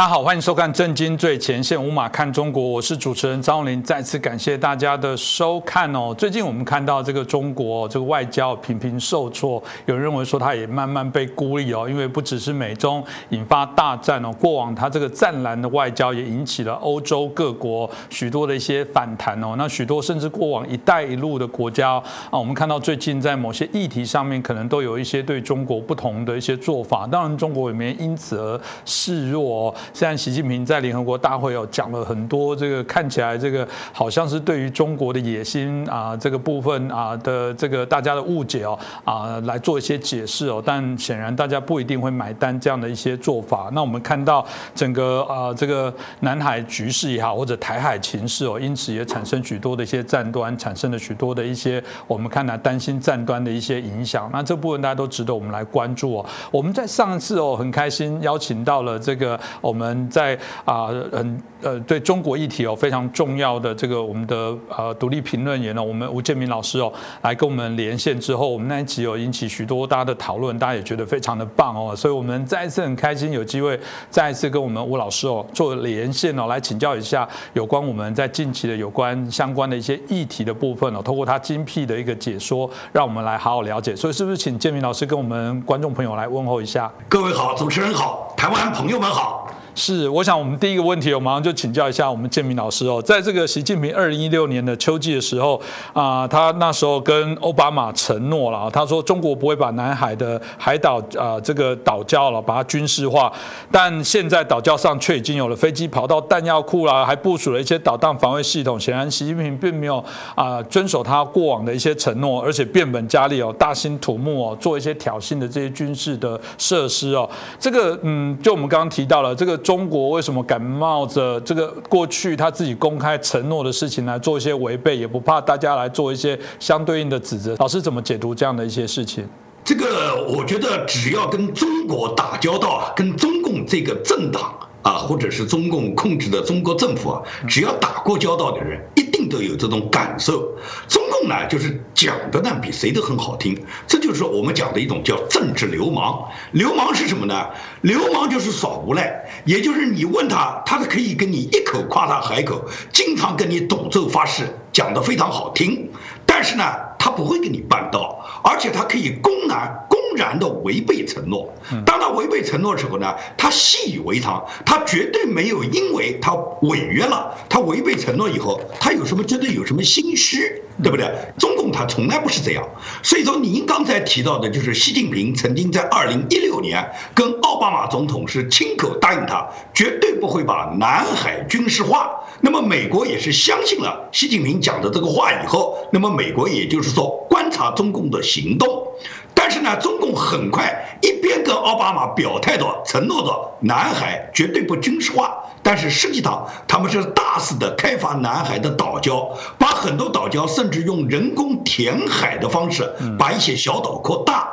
大家好，欢迎收看《震惊最前线》，无马看中国，我是主持人张永林。再次感谢大家的收看哦。最近我们看到这个中国这个外交频频受挫，有人认为说它也慢慢被孤立哦，因为不只是美中引发大战哦，过往它这个战蓝的外交也引起了欧洲各国许多的一些反弹哦。那许多甚至过往“一带一路”的国家啊，我们看到最近在某些议题上面，可能都有一些对中国不同的一些做法。当然，中国也没因此而示弱现在习近平在联合国大会有讲了很多，这个看起来这个好像是对于中国的野心啊这个部分啊的这个大家的误解哦啊来做一些解释哦，但显然大家不一定会买单这样的一些做法。那我们看到整个啊这个南海局势也好，或者台海情势哦，因此也产生许多的一些战端，产生了许多的一些我们看来担心战端的一些影响。那这部分大家都值得我们来关注哦。我们在上次哦很开心邀请到了这个。我们我们在啊，很呃，对中国议题哦非常重要的这个我们的呃独立评论员呢，我们吴建明老师哦来跟我们连线之后，我们那一集有引起许多大家的讨论，大家也觉得非常的棒哦，所以我们再一次很开心有机会再一次跟我们吴老师哦做连线哦，来请教一下有关我们在近期的有关相关的一些议题的部分哦，通过他精辟的一个解说，让我们来好好了解。所以是不是请建明老师跟我们观众朋友来问候一下？各位好，主持人好，台湾朋友们好。是，我想我们第一个问题，我马上就请教一下我们建明老师哦。在这个习近平二零一六年的秋季的时候啊，他那时候跟奥巴马承诺了，他说中国不会把南海的海岛啊这个岛礁了把它军事化，但现在岛礁上却已经有了飞机跑到弹药库啦，还部署了一些导弹防卫系统。显然，习近平并没有啊遵守他过往的一些承诺，而且变本加厉哦，大兴土木哦，做一些挑衅的这些军事的设施哦。这个嗯，就我们刚刚提到了这个。中国为什么敢冒着这个过去他自己公开承诺的事情来做一些违背，也不怕大家来做一些相对应的指责？老师怎么解读这样的一些事情？这个我觉得，只要跟中国打交道啊，跟中共这个政党啊，或者是中共控制的中国政府啊，只要打过交道的人，一都有这种感受。中共呢，就是讲的呢比谁都很好听，这就是我们讲的一种叫政治流氓。流氓是什么呢？流氓就是耍无赖，也就是你问他，他是可以跟你一口夸大海口，经常跟你赌咒发誓，讲的非常好听，但是呢，他不会给你办到，而且他可以公然。公然的违背承诺，当他违背承诺的时候呢，他习以为常，他绝对没有因为他违约了，他违背承诺以后，他有什么觉得有什么心虚，对不对？中共他从来不是这样，所以说您刚才提到的就是习近平曾经在二零一六年跟奥巴马总统是亲口答应他，绝对不会把南海军事化。那么美国也是相信了习近平讲的这个话以后，那么美国也就是说观察中共的行动。但是呢，中共很快一边跟奥巴马表态的承诺的南海绝对不军事化，但是实际上他们是大肆的开发南海的岛礁，把很多岛礁甚至用人工填海的方式把一些小岛扩大。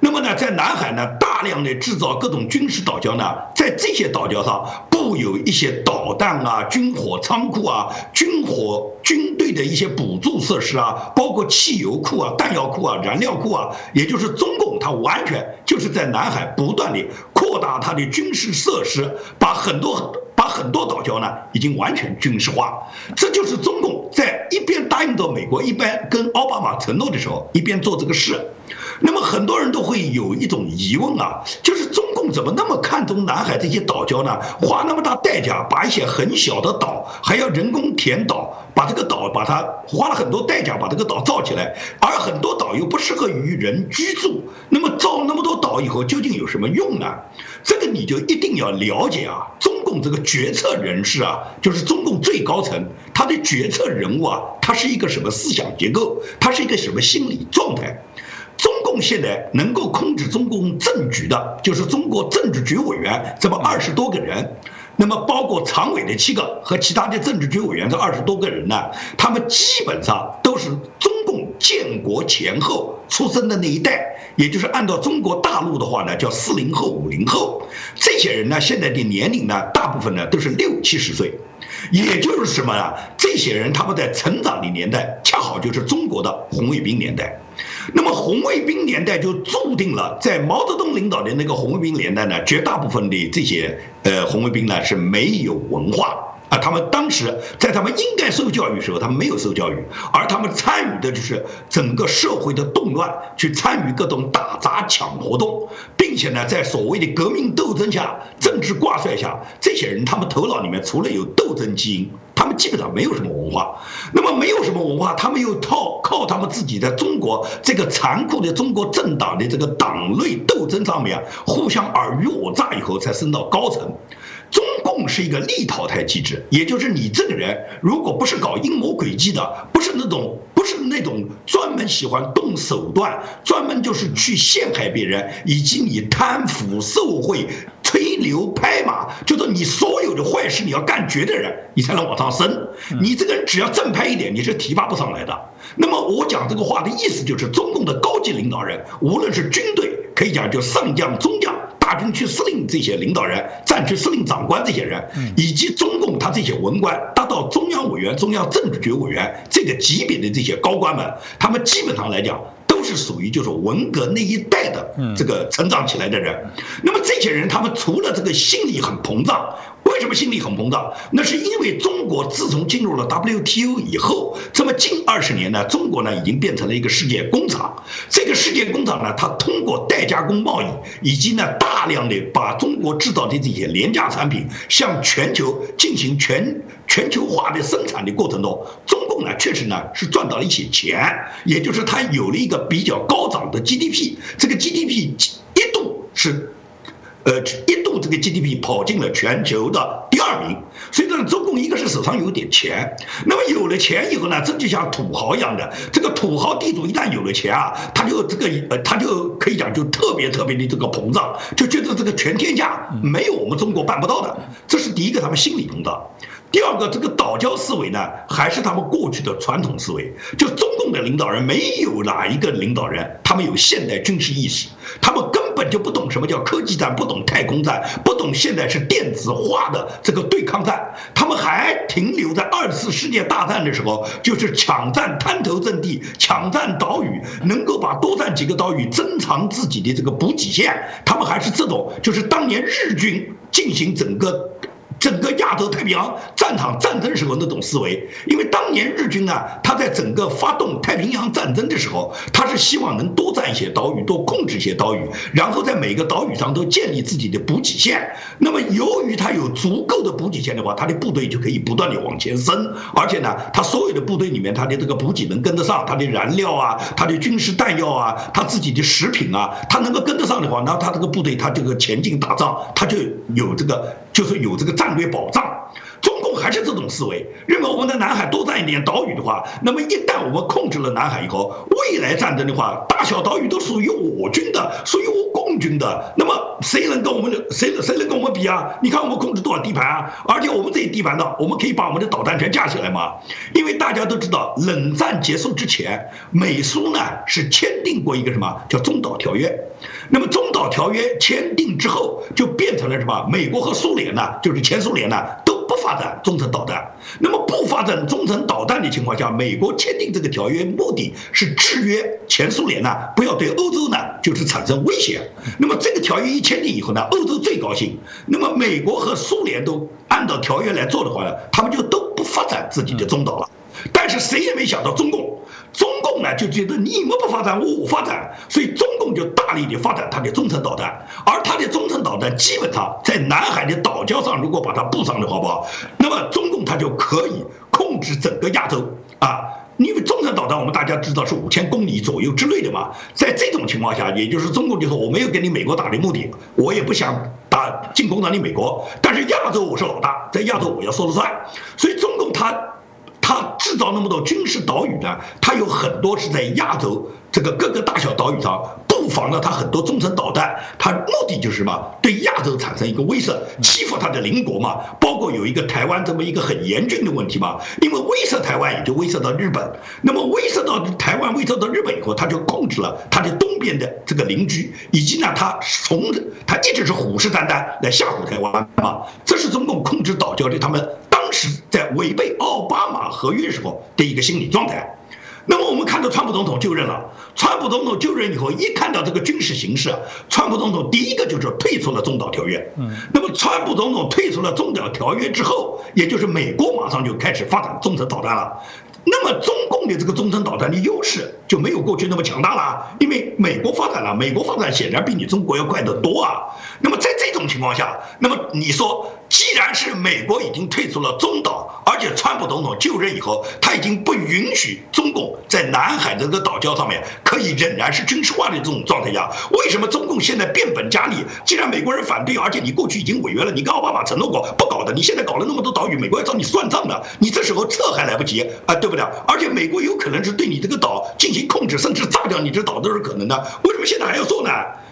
那么呢，在南海呢，大量的制造各种军事岛礁呢，在这些岛礁上都有一些导弹啊、军火仓库啊、军火军队的一些补助设施啊，包括汽油库啊、弹药库啊、燃料库啊，也就是中共它完全就是在南海不断的扩大它的军事设施，把很多把很多岛礁呢已经完全军事化，这就是中共在一边答应到美国，一边跟奥巴马承诺的时候，一边做这个事。那么很多人都会有一种疑问啊，就是中怎么那么看重南海这些岛礁呢？花那么大代价把一些很小的岛还要人工填岛，把这个岛把它花了很多代价把这个岛造起来，而很多岛又不适合于人居住。那么造那么多岛以后究竟有什么用呢？这个你就一定要了解啊，中共这个决策人士啊，就是中共最高层他的决策人物啊，他是一个什么思想结构？他是一个什么心理状态？中共现在能够控制中共政局的，就是中国政治局委员这么二十多个人，那么包括常委的七个和其他的政治局委员这二十多个人呢，他们基本上都是中共建国前后出生的那一代，也就是按照中国大陆的话呢，叫四零后、五零后。这些人呢，现在的年龄呢，大部分呢都是六七十岁，也就是什么呢？这些人他们在成长的年代，恰好就是中国的红卫兵年代。那么红卫兵年代就注定了，在毛泽东领导的那个红卫兵年代呢，绝大部分的这些呃红卫兵呢是没有文化。啊，他们当时在他们应该受教育的时候，他们没有受教育，而他们参与的就是整个社会的动乱，去参与各种打砸抢活动，并且呢，在所谓的革命斗争下、政治挂帅下，这些人他们头脑里面除了有斗争基因，基本上没有什么文化。那么没有什么文化，他们又靠靠他们自己在中国这个残酷的中国政党的这个党内斗争上面，互相尔虞我诈以后，才升到高层。中共是一个立淘汰机制，也就是你这个人，如果不是搞阴谋诡计的，不是那种不是那种专门喜欢动手段，专门就是去陷害别人，以及你贪腐受贿、牛拍马，就是你所有的坏事你要干绝的人，你才能往上升。你这个人只要正派一点，你是提拔不上来的。那么我讲这个话的意思就是，中共的高级领导人，无论是军队，可以讲就上将、中将。大军区司令这些领导人、战区司令长官这些人，以及中共他这些文官，达到中央委员、中央政治局委员这个级别的这些高官们，他们基本上来讲都是属于就是文革那一代的这个成长起来的人。那么这些人，他们除了这个心理很膨胀。为什么心理很膨胀？那是因为中国自从进入了 WTO 以后，这么近二十年呢，中国呢已经变成了一个世界工厂。这个世界工厂呢，它通过代加工贸易，以及呢大量的把中国制造的这些廉价产品向全球进行全全球化的生产的过程中，中共呢确实呢是赚到了一些钱，也就是它有了一个比较高涨的 GDP。这个 GDP 一度是。呃，一度这个 GDP 跑进了全球的第二名，所以呢，中共一个是手上有点钱，那么有了钱以后呢，这就像土豪一样的，这个土豪地主一旦有了钱啊，他就这个呃，他就可以讲就特别特别的这个膨胀，就觉得这个全天下没有我们中国办不到的，这是第一个他们心理膨胀。第二个，这个岛礁思维呢，还是他们过去的传统思维。就中共的领导人，没有哪一个领导人，他们有现代军事意识，他们根本就不懂什么叫科技战，不懂太空战，不懂现在是电子化的这个对抗战，他们还停留在二次世界大战的时候，就是抢占滩头阵地，抢占岛屿，能够把多占几个岛屿，增长自己的这个补给线。他们还是这种，就是当年日军进行整个。整个亚洲太平洋战场战争时候那种思维，因为当年日军呢，他在整个发动太平洋战争的时候，他是希望能多占一些岛屿，多控制一些岛屿，然后在每个岛屿上都建立自己的补给线。那么由于他有足够的补给线的话，他的部队就可以不断的往前升，而且呢，他所有的部队里面，他的这个补给能跟得上，他的燃料啊，他的军事弹药啊，他自己的食品啊，他能够跟得上的话，那他这个部队他这个前进打仗，他就有这个。就是有这个战略保障，共还是这种思维，认为我们在南海多占一点岛屿的话，那么一旦我们控制了南海以后，未来战争的话，大小岛屿都属于我军的，属于我共军的，那么谁能跟我们谁谁能跟我们比啊？你看我们控制多少地盘啊？而且我们这些地盘呢，我们可以把我们的导弹全架起来吗？因为大家都知道，冷战结束之前，美苏呢是签订过一个什么叫中导条约。那么中导条约签订之后，就变成了什么？美国和苏联呢，就是前苏联呢，发展中程导弹。那么不发展中程导弹的情况下，美国签订这个条约目的是制约前苏联呢，不要对欧洲呢就是产生威胁。那么这个条约一签订以后呢，欧洲最高兴。那么美国和苏联都按照条约来做的话呢，他们就都不发展自己的中导了。但是谁也没想到中共，中共呢就觉得你们不发展，我发展，所以中共就大力的发展它的中程导弹，而它的中程导弹基本上在南海的岛礁上，如果把它布上的话，不好，那么中共它就可以控制整个亚洲啊，因为中程导弹我们大家知道是五千公里左右之内的嘛，在这种情况下，也就是中共就说我没有跟你美国打的目的，我也不想打进攻到你美国，但是亚洲我是老大，在亚洲我要说了算，所以中共它。它制造那么多军事岛屿呢？它有很多是在亚洲这个各个大小岛屿上布防了它很多中程导弹。它目的就是什么？对亚洲产生一个威慑，欺负它的邻国嘛。包括有一个台湾这么一个很严峻的问题嘛。因为威慑台湾，也就威慑到日本。那么威慑到台湾，威慑到日本以后，它就控制了它的东边的这个邻居，以及呢，它从它一直是虎视眈眈来吓唬台湾嘛。这是中共控制岛礁的他们。是在违背奥巴马合约时候的一个心理状态。那么我们看到川普总统就任了，川普总统就任以后，一看到这个军事形势，川普总统第一个就是退出了中导条约。嗯，那么川普总统退出了中导条约之后，也就是美国马上就开始发展中程导弹了。那么中共的这个中程导弹的优势就没有过去那么强大了，因为美国发展了，美国发展显然比你中国要快得多啊。那么在这种情况下，那么你说，既然是美国已经退出了中岛，而且川普总统就任以后，他已经不允许中共在南海的这个岛礁上面可以仍然是军事化的这种状态下，为什么中共现在变本加厉？既然美国人反对，而且你过去已经违约了，你跟奥巴马承诺过不搞的，你现在搞了那么多岛屿，美国要找你算账的，你这时候撤还来不及啊，对不对？而且美国有可能是对你这个岛进行控制，甚至炸掉你这岛都是可能的。为什么现在还要做呢？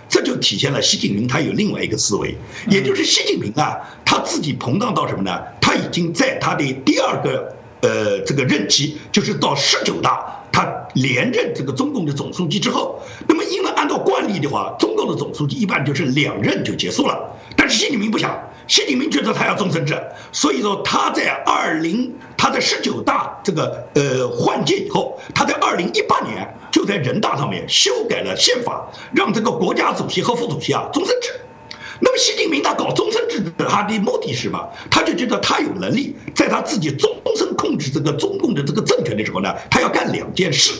这就体现了习近平他有另外一个思维，也就是习近平啊，他自己膨胀到什么呢？他已经在他的第二个呃这个任期，就是到十九大，他连任这个中共的总书记之后，那么因为按照惯例的话，中共的总书记一般就是两任就结束了，但是习近平不想。习近平觉得他要终身制，所以说他在二零他在十九大这个呃换届以后，他在二零一八年就在人大上面修改了宪法，让这个国家主席和副主席啊终身制。那么习近平他搞终身制的他的目的是什么？他就觉得他有能力在他自己终身控制这个中共的这个政权的时候呢，他要干两件事。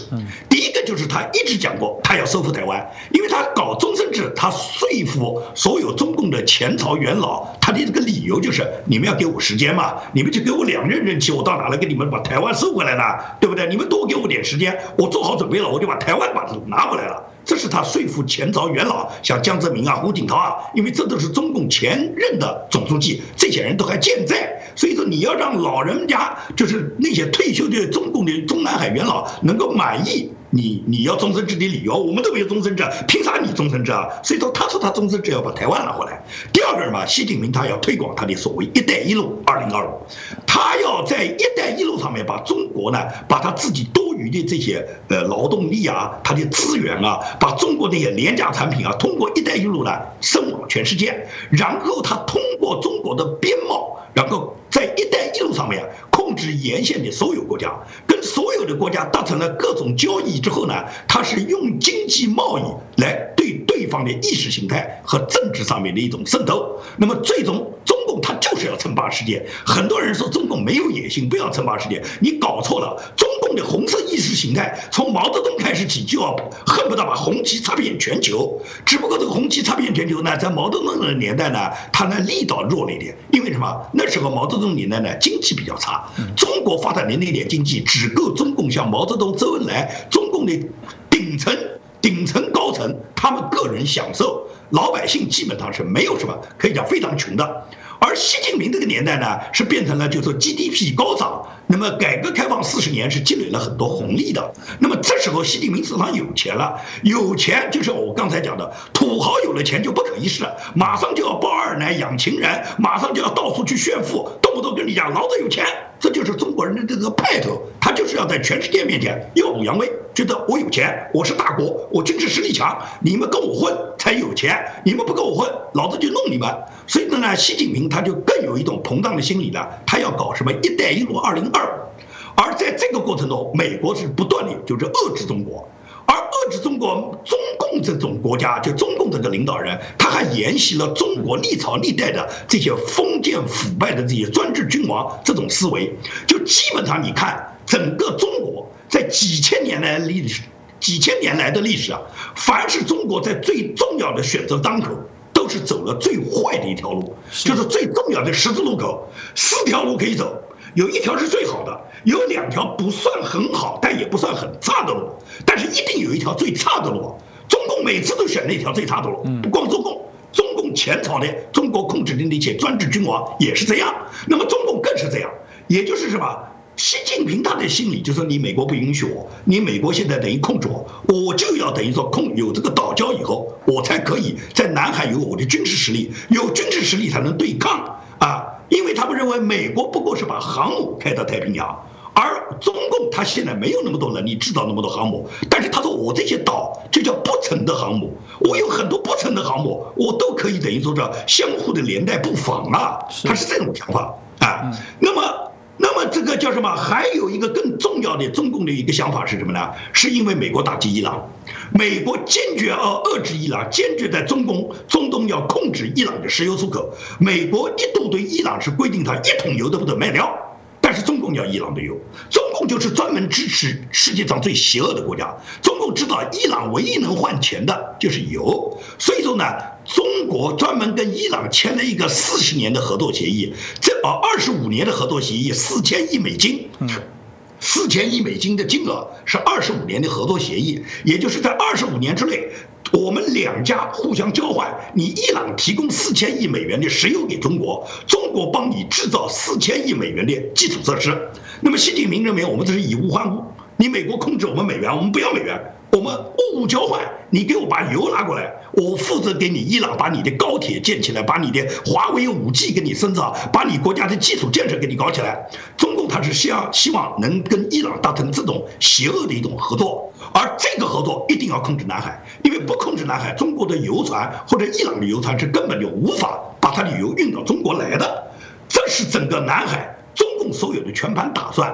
第一个就是他一直讲过，他要收复台湾，因为他搞终身制，他说服所有中共的前朝元老，他的这个理由就是你们要给我时间嘛，你们就给我两任任期，我到哪来给你们把台湾收回来呢？对不对？你们多给我点时间，我做好准备了，我就把台湾把拿回来了。这是他说服前朝元老，像江泽民啊、胡锦涛啊，因为这都是中共前任的总书记，这些人都还健在，所以说你要让老人家，就是那些退休的中共的中南海元老能够满意。你你要终身制的理由，我们都没有终身制，凭啥你终身制啊？所以说他说他终身制要把台湾拿回来。第二个人嘛，习近平他要推广他的所谓“一带一路”二零二五，他要在“一带一路”上面把中国呢，把他自己多余的这些呃劳动力啊，他的资源啊，把中国那些廉价产品啊，通过“一带一路”呢，伸往全世界，然后他通过中国的边贸，然后在“一带一路”上面。控制沿线的所有国家，跟所有的国家达成了各种交易之后呢，他是用经济贸易来对对方的意识形态和政治上面的一种渗透。那么最终，中共他就是要称霸世界。很多人说中共没有野心，不要称霸世界，你搞错了。中共的红色意识形态从毛泽东开始起就要恨不得把红旗插遍全球。只不过这个红旗插遍全球呢，在毛泽东的年代呢，他呢力道弱了一点，因为什么？那时候毛泽东年代呢，经济比较差。中国发展的那点经济，只够中共像毛泽东、周恩来，中共的顶层、顶层高层他们个人享受，老百姓基本上是没有什么，可以讲非常穷的。而习近平这个年代呢，是变成了就是 GDP 高涨，那么改革开放四十年是积累了很多红利的。那么这时候习近平手上有钱了，有钱就像我刚才讲的，土豪有了钱就不可一世，马上就要抱二奶养情人，马上就要到处去炫富，动不动跟你讲老子有钱，这就是中国人的这个派头，他就是要在全世界面前耀武扬威，觉得我有钱，我是大国，我军事实力强，你们跟我混才有钱，你们不跟我混，老子就弄你们。所以呢，习近平他就更有一种膨胀的心理了，他要搞什么“一带一路”二零二，而在这个过程中，美国是不断的就是遏制中国，而遏制中国，中共这种国家，就中共这个领导人，他还沿袭了中国历朝历代的这些封建腐败的这些专制君王这种思维，就基本上你看整个中国在几千年来历史，几千年来的历史啊，凡是中国在最重要的选择当口。都是走了最坏的一条路，就是最重要的十字路口，四条路可以走，有一条是最好的，有两条不算很好，但也不算很差的路，但是一定有一条最差的路。中共每次都选那条最差的路，不光中共，中共前朝的中国控制的那些专制君王也是这样，那么中共更是这样，也就是什么？习近平他的心理就说：你美国不允许我，你美国现在等于控制我，我就要等于说控有这个岛礁以后，我才可以在南海有我的军事实力，有军事实力才能对抗啊！因为他们认为美国不过是把航母开到太平洋，而中共他现在没有那么多能力制造那么多航母，但是他说我这些岛就叫不成的航母，我有很多不成的航母，我都可以等于说这相互的连带布防啊，他是这种想法啊。那么。那么这个叫什么？还有一个更重要的中共的一个想法是什么呢？是因为美国打击伊朗，美国坚决要遏制伊朗，坚决在中共中东要控制伊朗的石油出口。美国一度对伊朗是规定，它一桶油都不得卖掉。但是中共要伊朗的油，中共就是专门支持世界上最邪恶的国家。中共知道伊朗唯一能换钱的就是油，所以说呢，中国专门跟伊朗签了一个四十年的合作协议，这啊二十五年的合作协议，四千亿美金，四千亿美金的金额是二十五年的合作协议，也就是在二十五年之内。我们两家互相交换，你伊朗提供四千亿美元的石油给中国，中国帮你制造四千亿美元的基础设施。那么习近平认为我们这是以物换物，你美国控制我们美元，我们不要美元，我们物物交换，你给我把油拿过来，我负责给你伊朗把你的高铁建起来，把你的华为五 G 给你升上，把你国家的基础建设给你搞起来。中共他是希望希望能跟伊朗达成这种邪恶的一种合作。而这个合作一定要控制南海，因为不控制南海，中国的油船或者伊朗的油船是根本就无法把它的油运到中国来的。这是整个南海中共所有的全盘打算。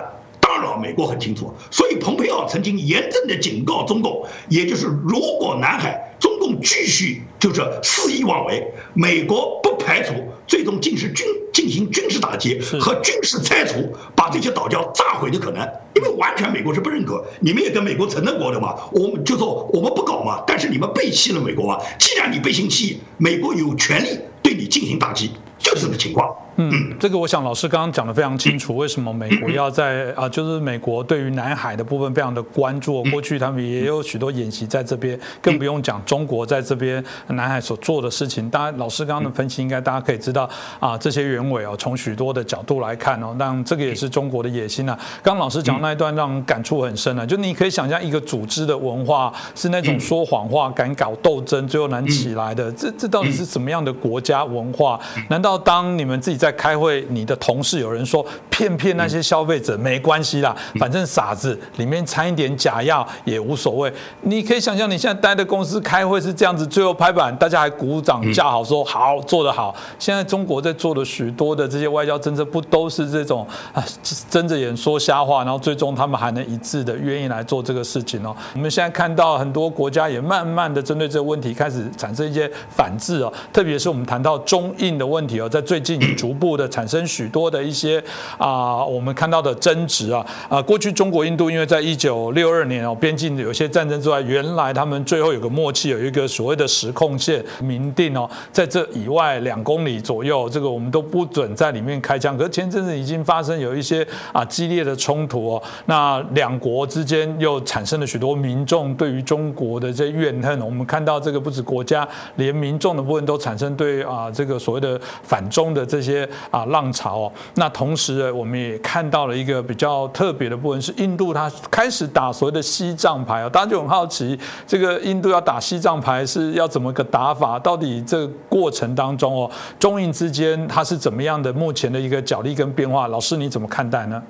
当然了，美国很清楚，所以蓬佩奥曾经严正的警告中共，也就是如果南海中共继续就是肆意妄为，美国不排除最终进行军进行军事打击和军事拆除，把这些岛礁炸毁的可能。因为完全美国是不认可，你们也跟美国承认过的嘛，我们就说我们不搞嘛，但是你们背弃了美国嘛，既然你背信弃义，美国有权利对你进行打击，就是这个情况。嗯，这个我想老师刚刚讲的非常清楚，为什么美国要在啊，就是美国对于南海的部分非常的关注，过去他们也有许多演习在这边，更不用讲中国在这边南海所做的事情。当然，老师刚刚的分析应该大家可以知道啊，这些原委哦，从许多的角度来看哦，那这个也是中国的野心啊。刚刚老师讲那一段让人感触很深啊，就你可以想象一个组织的文化是那种说谎话、敢搞斗争、最后难起来的，这这到底是什么样的国家文化？难道当你们自己在开会，你的同事有人说骗骗那些消费者没关系啦，反正傻子里面掺一点假药也无所谓。你可以想象你现在待的公司开会是这样子，最后拍板，大家还鼓掌叫好，说好做得好。现在中国在做的许多的这些外交政策，不都是这种啊睁着眼说瞎话，然后最终他们还能一致的愿意来做这个事情哦。我们现在看到很多国家也慢慢的针对这个问题开始产生一些反制哦，特别是我们谈到中印的问题哦，在最近逐步的。产生许多的一些啊，我们看到的争执啊啊，过去中国印度因为在一九六二年哦，边境有些战争之外，原来他们最后有个默契，有一个所谓的实控线明定哦，在这以外两公里左右，这个我们都不准在里面开枪。可是前阵子已经发生有一些啊激烈的冲突哦，那两国之间又产生了许多民众对于中国的这怨恨。我们看到这个不止国家，连民众的部分都产生对啊这个所谓的反中的这些啊。浪潮哦，那同时呢我们也看到了一个比较特别的部分，是印度它开始打所谓的西藏牌哦，大家就很好奇，这个印度要打西藏牌是要怎么个打法？到底这个过程当中哦，中印之间它是怎么样的？目前的一个角力跟变化，老师你怎么看待呢？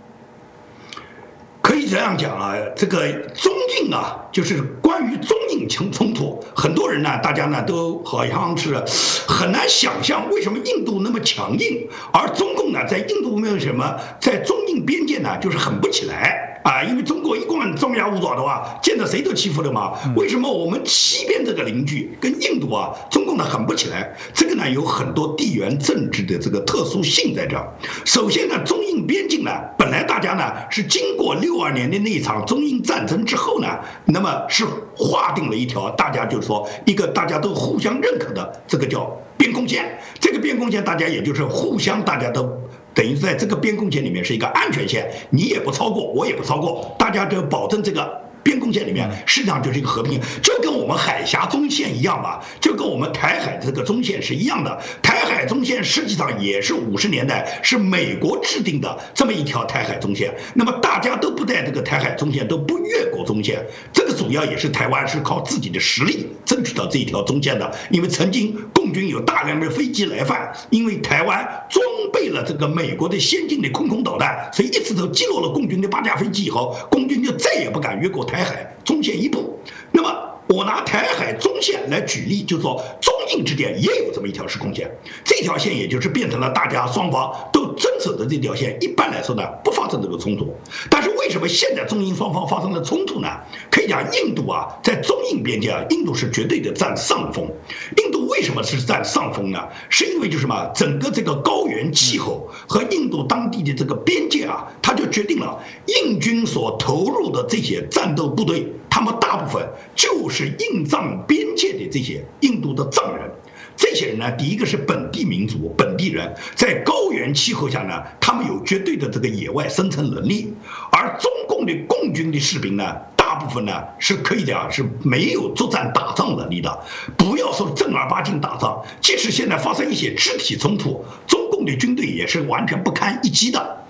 可以这样讲啊，这个中印啊，就是关于中印冲冲突，很多人呢，大家呢都好像是很难想象，为什么印度那么强硬，而中共呢，在印度没有什么，在中印边界呢，就是狠不起来。啊，因为中国一贯张牙舞爪的话，见到谁都欺负的嘛。为什么我们西边这个邻居跟印度啊，中共呢狠不起来？这个呢有很多地缘政治的这个特殊性在这儿。首先呢，中印边境呢，本来大家呢是经过六二年的那一场中印战争之后呢，那么是划定了一条，大家就是说一个大家都互相认可的这个叫边空线。这个边空线大家也就是互相大家都。等于在这个边控线里面是一个安全线，你也不超过，我也不超过，大家就保证这个。边控线里面实际上就是一个和平，就跟我们海峡中线一样嘛，就跟我们台海这个中线是一样的。台海中线实际上也是五十年代是美国制定的这么一条台海中线，那么大家都不在这个台海中线，都不越过中线。这个主要也是台湾是靠自己的实力争取到这一条中线的，因为曾经共军有大量的飞机来犯，因为台湾装备了这个美国的先进的空空导弹，所以一次都击落了共军的八架飞机以后，共军就再也不敢越过台。台海中线一步，那么我拿台海中线来举例，就是说中印之间也有这么一条时空线，这条线也就是变成了大家双方都遵守的这条线。一般来说呢，不发生这个冲突。但是为什么现在中印双方发生了冲突呢？可以讲，印度啊，在中印边界啊，印度是绝对的占上风。印度为什么是占上风呢？是因为就什么，整个这个高原气候和印度当地的这个边界啊，它就决定了印军所投入的这些战斗部队。他们大部分就是印藏边界的这些印度的藏人，这些人呢，第一个是本地民族、本地人，在高原气候下呢，他们有绝对的这个野外生存能力，而中共的共军的士兵呢，大部分呢是可以讲是没有作战打仗能力的，不要说正儿八经打仗，即使现在发生一些肢体冲突，中共的军队也是完全不堪一击的。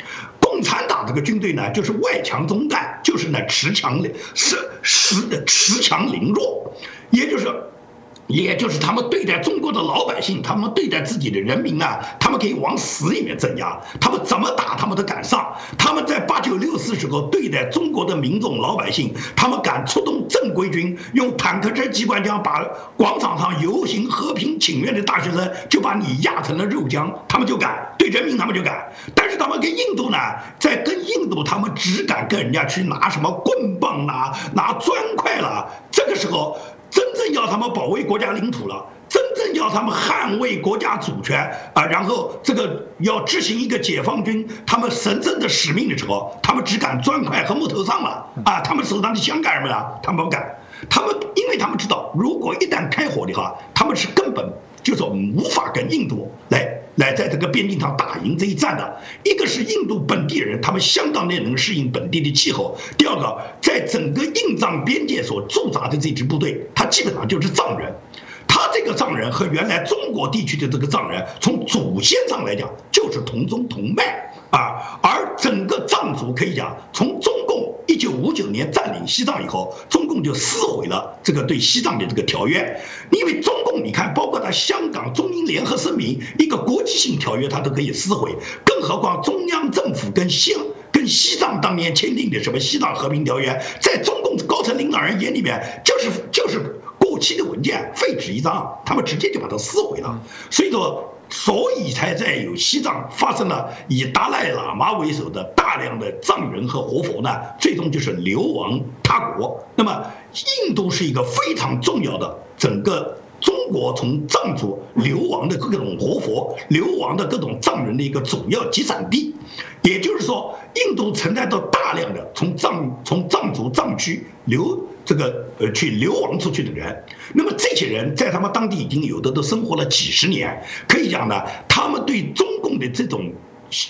共产党这个军队呢，就是外强中干，就是呢持强的，是实持强凌弱，也就是。也就是他们对待中国的老百姓，他们对待自己的人民啊，他们可以往死里面镇压，他们怎么打他们都敢上。他们在八九六四时候对待中国的民众老百姓，他们敢出动正规军，用坦克车、机关枪把广场上游行和平请愿的大学生就把你压成了肉浆，他们就敢对人民，他们就敢。但是他们跟印度呢，在跟印度，他们只敢跟人家去拿什么棍棒啦，拿砖块啦，这个时候。真正要他们保卫国家领土了，真正要他们捍卫国家主权啊，然后这个要执行一个解放军他们神圣的使命的时候，他们只敢砖块和木头上了啊！他们手上的枪干什么呀？他们不敢，他们因为他们知道，如果一旦开火的话，他们是根本就是我们无法跟印度来。来在这个边境上打赢这一战的，一个是印度本地人，他们相当的能适应本地的气候；第二个，在整个印藏边界所驻扎的这支部队，他基本上就是藏人，他这个藏人和原来中国地区的这个藏人，从祖先上来讲就是同宗同脉。啊，而整个藏族可以讲，从中共一九五九年占领西藏以后，中共就撕毁了这个对西藏的这个条约，因为中共你看，包括他香港中英联合声明一个国际性条约，他都可以撕毁，更何况中央政府跟西跟西藏当年签订的什么西藏和平条约，在中共高层领导人眼里面就是就是过期的文件，废纸一张，他们直接就把它撕毁了，所以说。所以才在有西藏发生了以达赖喇嘛为首的大量的藏人和活佛呢，最终就是流亡他国。那么，印度是一个非常重要的整个中国从藏族流亡的各种活佛、流亡的各种藏人的一个主要集散地。也就是说，印度存在着大量的从藏从藏族藏区流。这个呃，去流亡出去的人，那么这些人在他们当地已经有的都生活了几十年，可以讲呢，他们对中共的这种。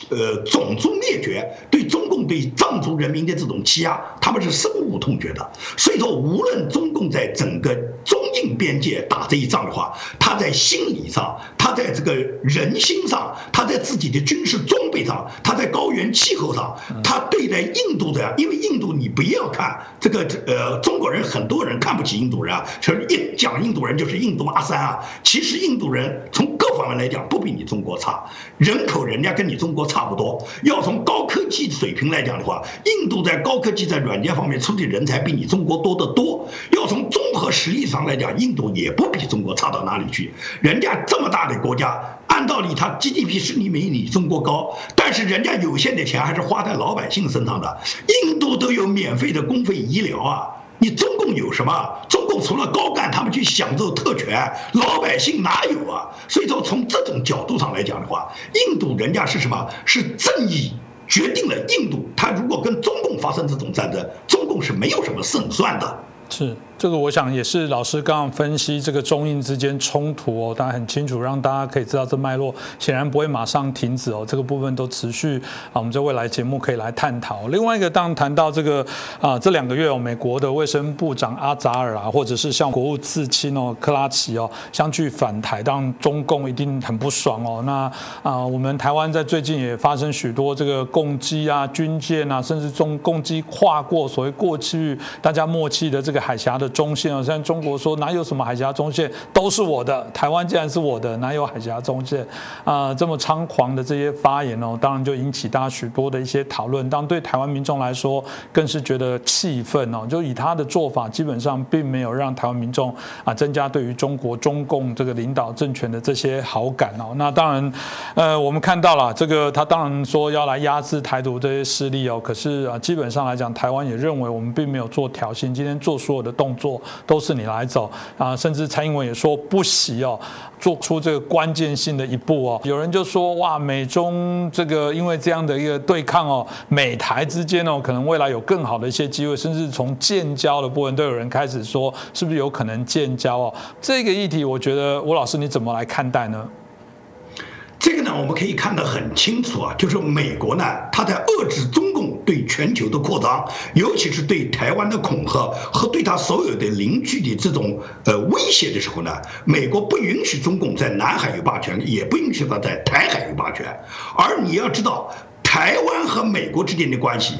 呃，种族灭绝对中共对藏族人民的这种欺压，他们是深恶痛绝的。所以说，无论中共在整个中印边界打这一仗的话，他在心理上，在这个人心上，他在自己的军事装备上，他在高原气候上，他对待印度的，因为印度你不要看这个呃，中国人很多人看不起印度人啊，就是一讲印度人就是印度阿三啊。其实印度人从各方面来讲不比你中国差，人口人家跟你中。国差不多，要从高科技水平来讲的话，印度在高科技在软件方面出的人才比你中国多得多。要从综合实力上来讲，印度也不比中国差到哪里去。人家这么大的国家，按道理它 GDP 是你没你中国高，但是人家有限的钱还是花在老百姓身上的。印度都有免费的公费医疗啊。你中共有什么？中共除了高干，他们去享受特权，老百姓哪有啊？所以说，从这种角度上来讲的话，印度人家是什么？是正义决定了印度。他如果跟中共发生这种战争，中共是没有什么胜算的。是。这个我想也是老师刚刚分析这个中印之间冲突哦，大家很清楚，让大家可以知道这脉络显然不会马上停止哦，这个部分都持续啊，我们在未来节目可以来探讨。另外一个，当谈到这个啊，这两个月哦，美国的卫生部长阿扎尔啊，或者是像国务次卿哦克拉奇哦相继返台，当中共一定很不爽哦。那啊，我们台湾在最近也发生许多这个共机啊、军舰啊，甚至中共机跨过所谓过去大家默契的这个海峡的中线哦。现在中国说哪有什么海峡中线，都是我的，台湾既然是我的，哪有海峡中线啊？这么猖狂的这些发言哦，当然就引起大家许多的一些讨论。当对台湾民众来说，更是觉得气愤哦。就以他的做法，基本上并没有让台湾民众啊增加对于中国中共这个领导政权的这些好感哦。那当然，呃，我们看到了这个，他当然说要来压制台独这些势力哦。可是啊，基本上来讲，台湾也认为我们并没有做挑衅，今天做所有的动作都是你来走啊。甚至蔡英文也说不惜哦，做出这个关键性的一步哦。有人就说哇，美中这个因为这样的一个对抗哦，美台之间哦，可能未来有更好的一些机会，甚至从建交的部分都有人开始说，是不是有可能建交哦？这个议题，我觉得吴老师你怎么来看待呢？这个呢，我们可以看得很清楚啊，就是美国呢，它在遏制中共对全球的扩张，尤其是对台湾的恐吓和对它所有的邻居的这种呃威胁的时候呢，美国不允许中共在南海有霸权，也不允许它在台海有霸权。而你要知道，台湾和美国之间的关系，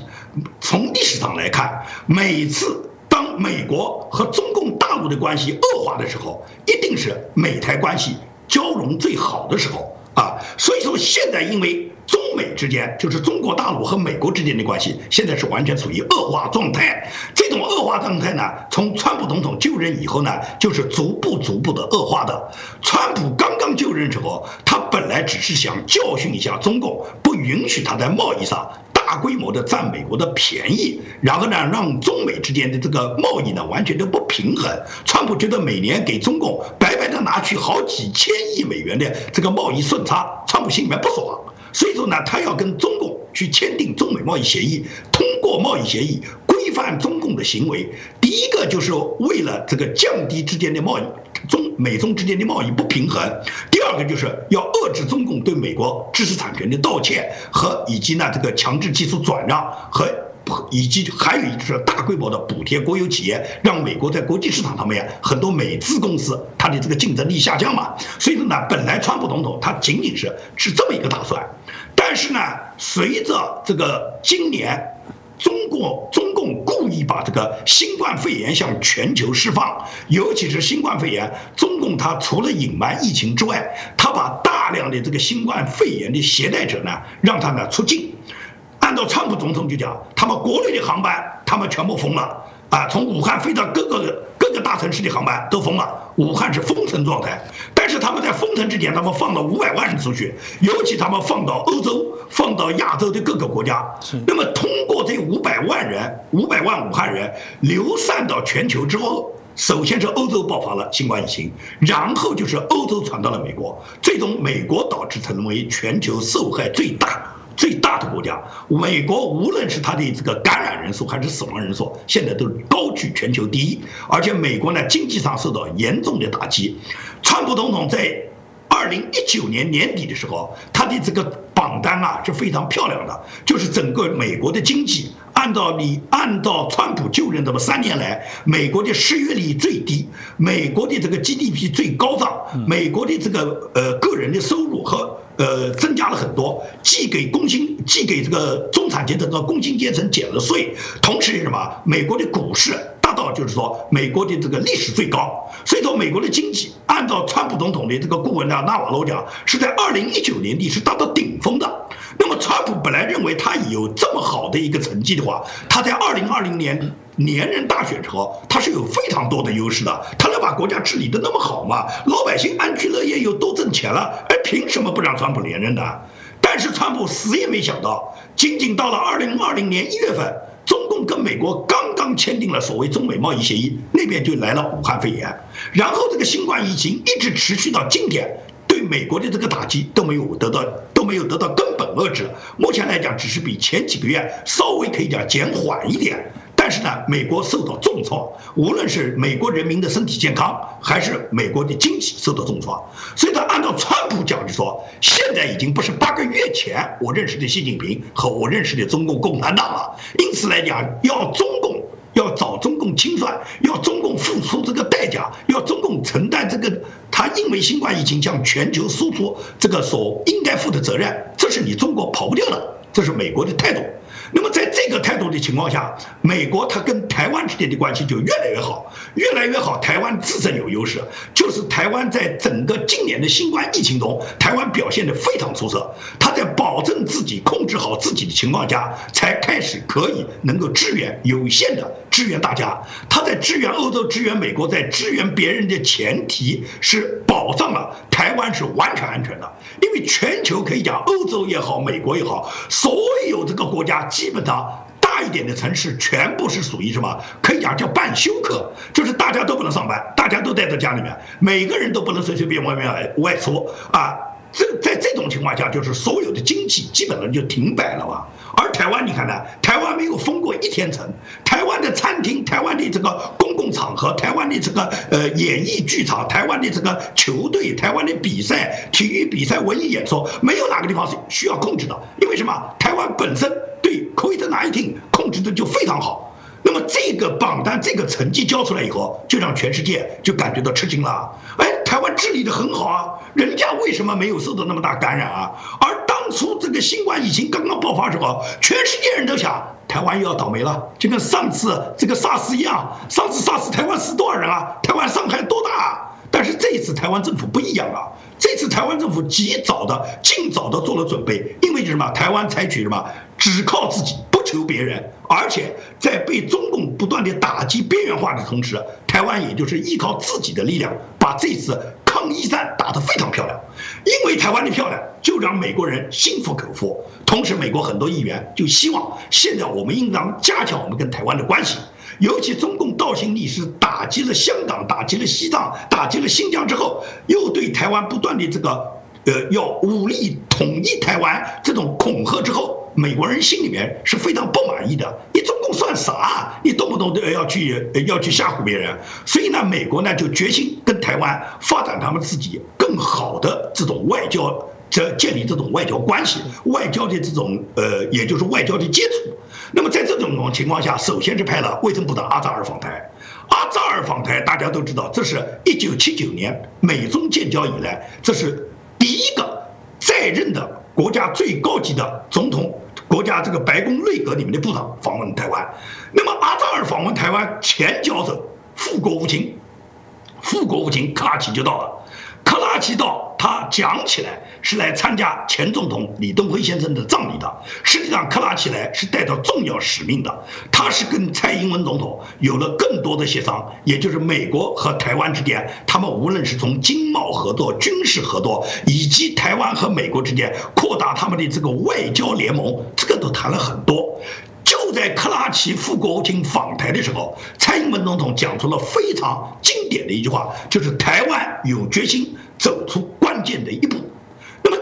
从历史上来看，每次当美国和中共大陆的关系恶化的时候，一定是美台关系交融最好的时候。啊，所以说现在因为中美之间，就是中国大陆和美国之间的关系，现在是完全处于恶化状态。这种恶化状态呢，从川普总统就任以后呢，就是逐步逐步的恶化的。川普刚刚就任时候，他本来只是想教训一下中共，不允许他在贸易上。大规模的占美国的便宜，然后呢，让中美之间的这个贸易呢完全都不平衡。川普觉得每年给中共白白的拿去好几千亿美元的这个贸易顺差，川普心里面不爽，所以说呢，他要跟中共去签订中美贸易协议，通过贸易协议规范中共的行为。第一个就是为了这个降低之间的贸易。中美中之间的贸易不平衡，第二个就是要遏制中共对美国知识产权的盗窃和以及呢这个强制技术转让和以及还有一就是大规模的补贴国有企业，让美国在国际市场上面很多美资公司它的这个竞争力下降嘛。所以说呢，本来川普总统他仅仅是是这么一个打算，但是呢，随着这个今年。中国中共故意把这个新冠肺炎向全球释放，尤其是新冠肺炎，中共他除了隐瞒疫情之外，他把大量的这个新冠肺炎的携带者呢，让他呢出境。按照川普总统就讲，他们国内的航班他们全部封了。啊，从武汉飞到各个各个大城市的航班都封了，武汉是封城状态。但是他们在封城之前，他们放了五百万人出去，尤其他们放到欧洲、放到亚洲的各个国家。那么通过这五百万人、五百万武汉人流散到全球之后，首先是欧洲爆发了新冠疫情，然后就是欧洲传到了美国，最终美国导致成为全球受害最大。最大的国家，美国无论是它的这个感染人数还是死亡人数，现在都高居全球第一。而且美国呢，经济上受到严重的打击。川普总统在二零一九年年底的时候，他的这个榜单啊是非常漂亮的，就是整个美国的经济，按照你按照川普就任这么三年来，美国的失业率最低，美国的这个 GDP 最高涨，美国的这个呃个人的收入和。呃，增加了很多，既给工薪，既给这个中产阶层和工薪阶层减了税，同时什么？美国的股市到就是说美国的这个历史最高，所以说美国的经济按照川普总统的这个顾问呢纳瓦罗讲，是在二零一九年底是达到顶峰的。那么川普本来认为他有这么好的一个成绩的话，他在二零二零年。连任大选之后，他是有非常多的优势的，他能把国家治理的那么好嘛？老百姓安居乐业又都挣钱了，哎，凭什么不让川普连任呢？但是川普死也没想到，仅仅到了二零二零年一月份，中共跟美国刚刚签订了所谓中美贸易协议，那边就来了武汉肺炎，然后这个新冠疫情一直持续到今天，对美国的这个打击都没有得到都没有得到根本遏制，目前来讲只是比前几个月稍微可以讲减缓一点。但是呢，美国受到重创，无论是美国人民的身体健康，还是美国的经济受到重创。所以，他按照川普讲的说，现在已经不是八个月前我认识的习近平和我认识的中共共产党了。因此来讲，要中共要找中共清算，要中共付出这个代价，要中共承担这个他因为新冠疫情向全球输出这个所应该负的责任，这是你中国跑不掉的，这是美国的态度。那么在这个态度的情况下，美国它跟台湾之间的关系就越来越好，越来越好。台湾自身有优势，就是台湾在整个今年的新冠疫情中，台湾表现得非常出色。它在保证自己控制好自己的情况下，才开始可以能够支援有限的支援大家。它在支援欧洲、支援美国，在支援别人的前提是保障了台湾是完全安全的，因为全球可以讲，欧洲也好，美国也好，所有这个国家基本上。大一点的城市全部是属于什么？可以讲叫半休克，就是大家都不能上班，大家都待在家里面，每个人都不能随随便外面外出啊。这 在这种情况下，就是所有的经济基本上就停摆了吧。而台湾，你看呢？台湾没有封过一天城，台湾的餐厅、台湾的这个公共场合、台湾的这个呃演艺剧场、台湾的这个球队、台湾的比赛、体育比赛、文艺演出，没有哪个地方是需要控制的。因为什么？台湾本身对 COVID-19 控制的就非常好。那么这个榜单这个成绩交出来以后，就让全世界就感觉到吃惊了。治理的很好啊，人家为什么没有受到那么大感染啊？而当初这个新冠疫情刚刚爆发时候，全世界人都想台湾又要倒霉了，就跟上次这个 SARS 一样，上次 SARS 台湾死多少人啊？台湾伤害多大？啊但是这一次台湾政府不一样了，这次台湾政府及早的、尽早的做了准备，因为什么？台湾采取什么？只靠自己。不求别人，而且在被中共不断的打击边缘化的同时，台湾也就是依靠自己的力量，把这次抗疫战打得非常漂亮。因为台湾的漂亮，就让美国人心服口服。同时，美国很多议员就希望，现在我们应当加强我们跟台湾的关系。尤其中共倒行逆施，打击了香港，打击了西藏，打击了新疆之后，又对台湾不断的这个，呃，要武力统一台湾这种恐吓之后。美国人心里面是非常不满意的，你中共算啥？你动不动都要去要去吓唬别人，所以呢，美国呢就决心跟台湾发展他们自己更好的这种外交，这建立这种外交关系，外交的这种呃，也就是外交的接触。那么在这种情况下，首先是派了卫生部长阿扎尔访台。阿扎尔访台，大家都知道，这是一九七九年美中建交以来，这是第一个在任的国家最高级的总统。国家这个白宫内阁里面的部长访问台湾，那么阿扎尔访问台湾前脚走，富国无情，富国无情克拉奇就到了。克拉奇道，他讲起来是来参加前总统李登辉先生的葬礼的。实际上，克拉奇来是带着重要使命的，他是跟蔡英文总统有了更多的协商，也就是美国和台湾之间，他们无论是从经贸合作、军事合作，以及台湾和美国之间扩大他们的这个外交联盟，这个都谈了很多。在克拉奇副国务卿访台的时候，蔡英文总统讲出了非常经典的一句话，就是台湾有决心走出关键的一步。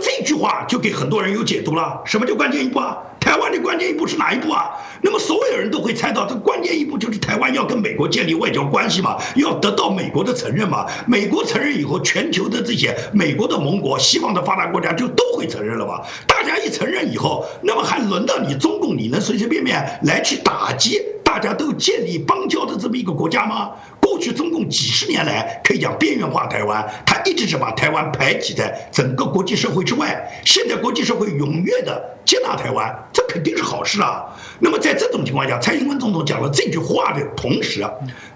这句话就给很多人有解读了，什么叫关键一步啊？台湾的关键一步是哪一步啊？那么所有人都会猜到，这关键一步就是台湾要跟美国建立外交关系嘛，要得到美国的承认嘛。美国承认以后，全球的这些美国的盟国、西方的发达国家就都会承认了吧。大家一承认以后，那么还轮到你中共，你能随随便便来去打击大家都建立邦交的这么一个国家吗？过去中共几十年来可以讲边缘化台湾，他一直是把台湾排挤在整个国际社会之外。现在国际社会踊跃的接纳台湾，这肯定是好事啊。那么在这种情况下，蔡英文总统讲了这句话的同时，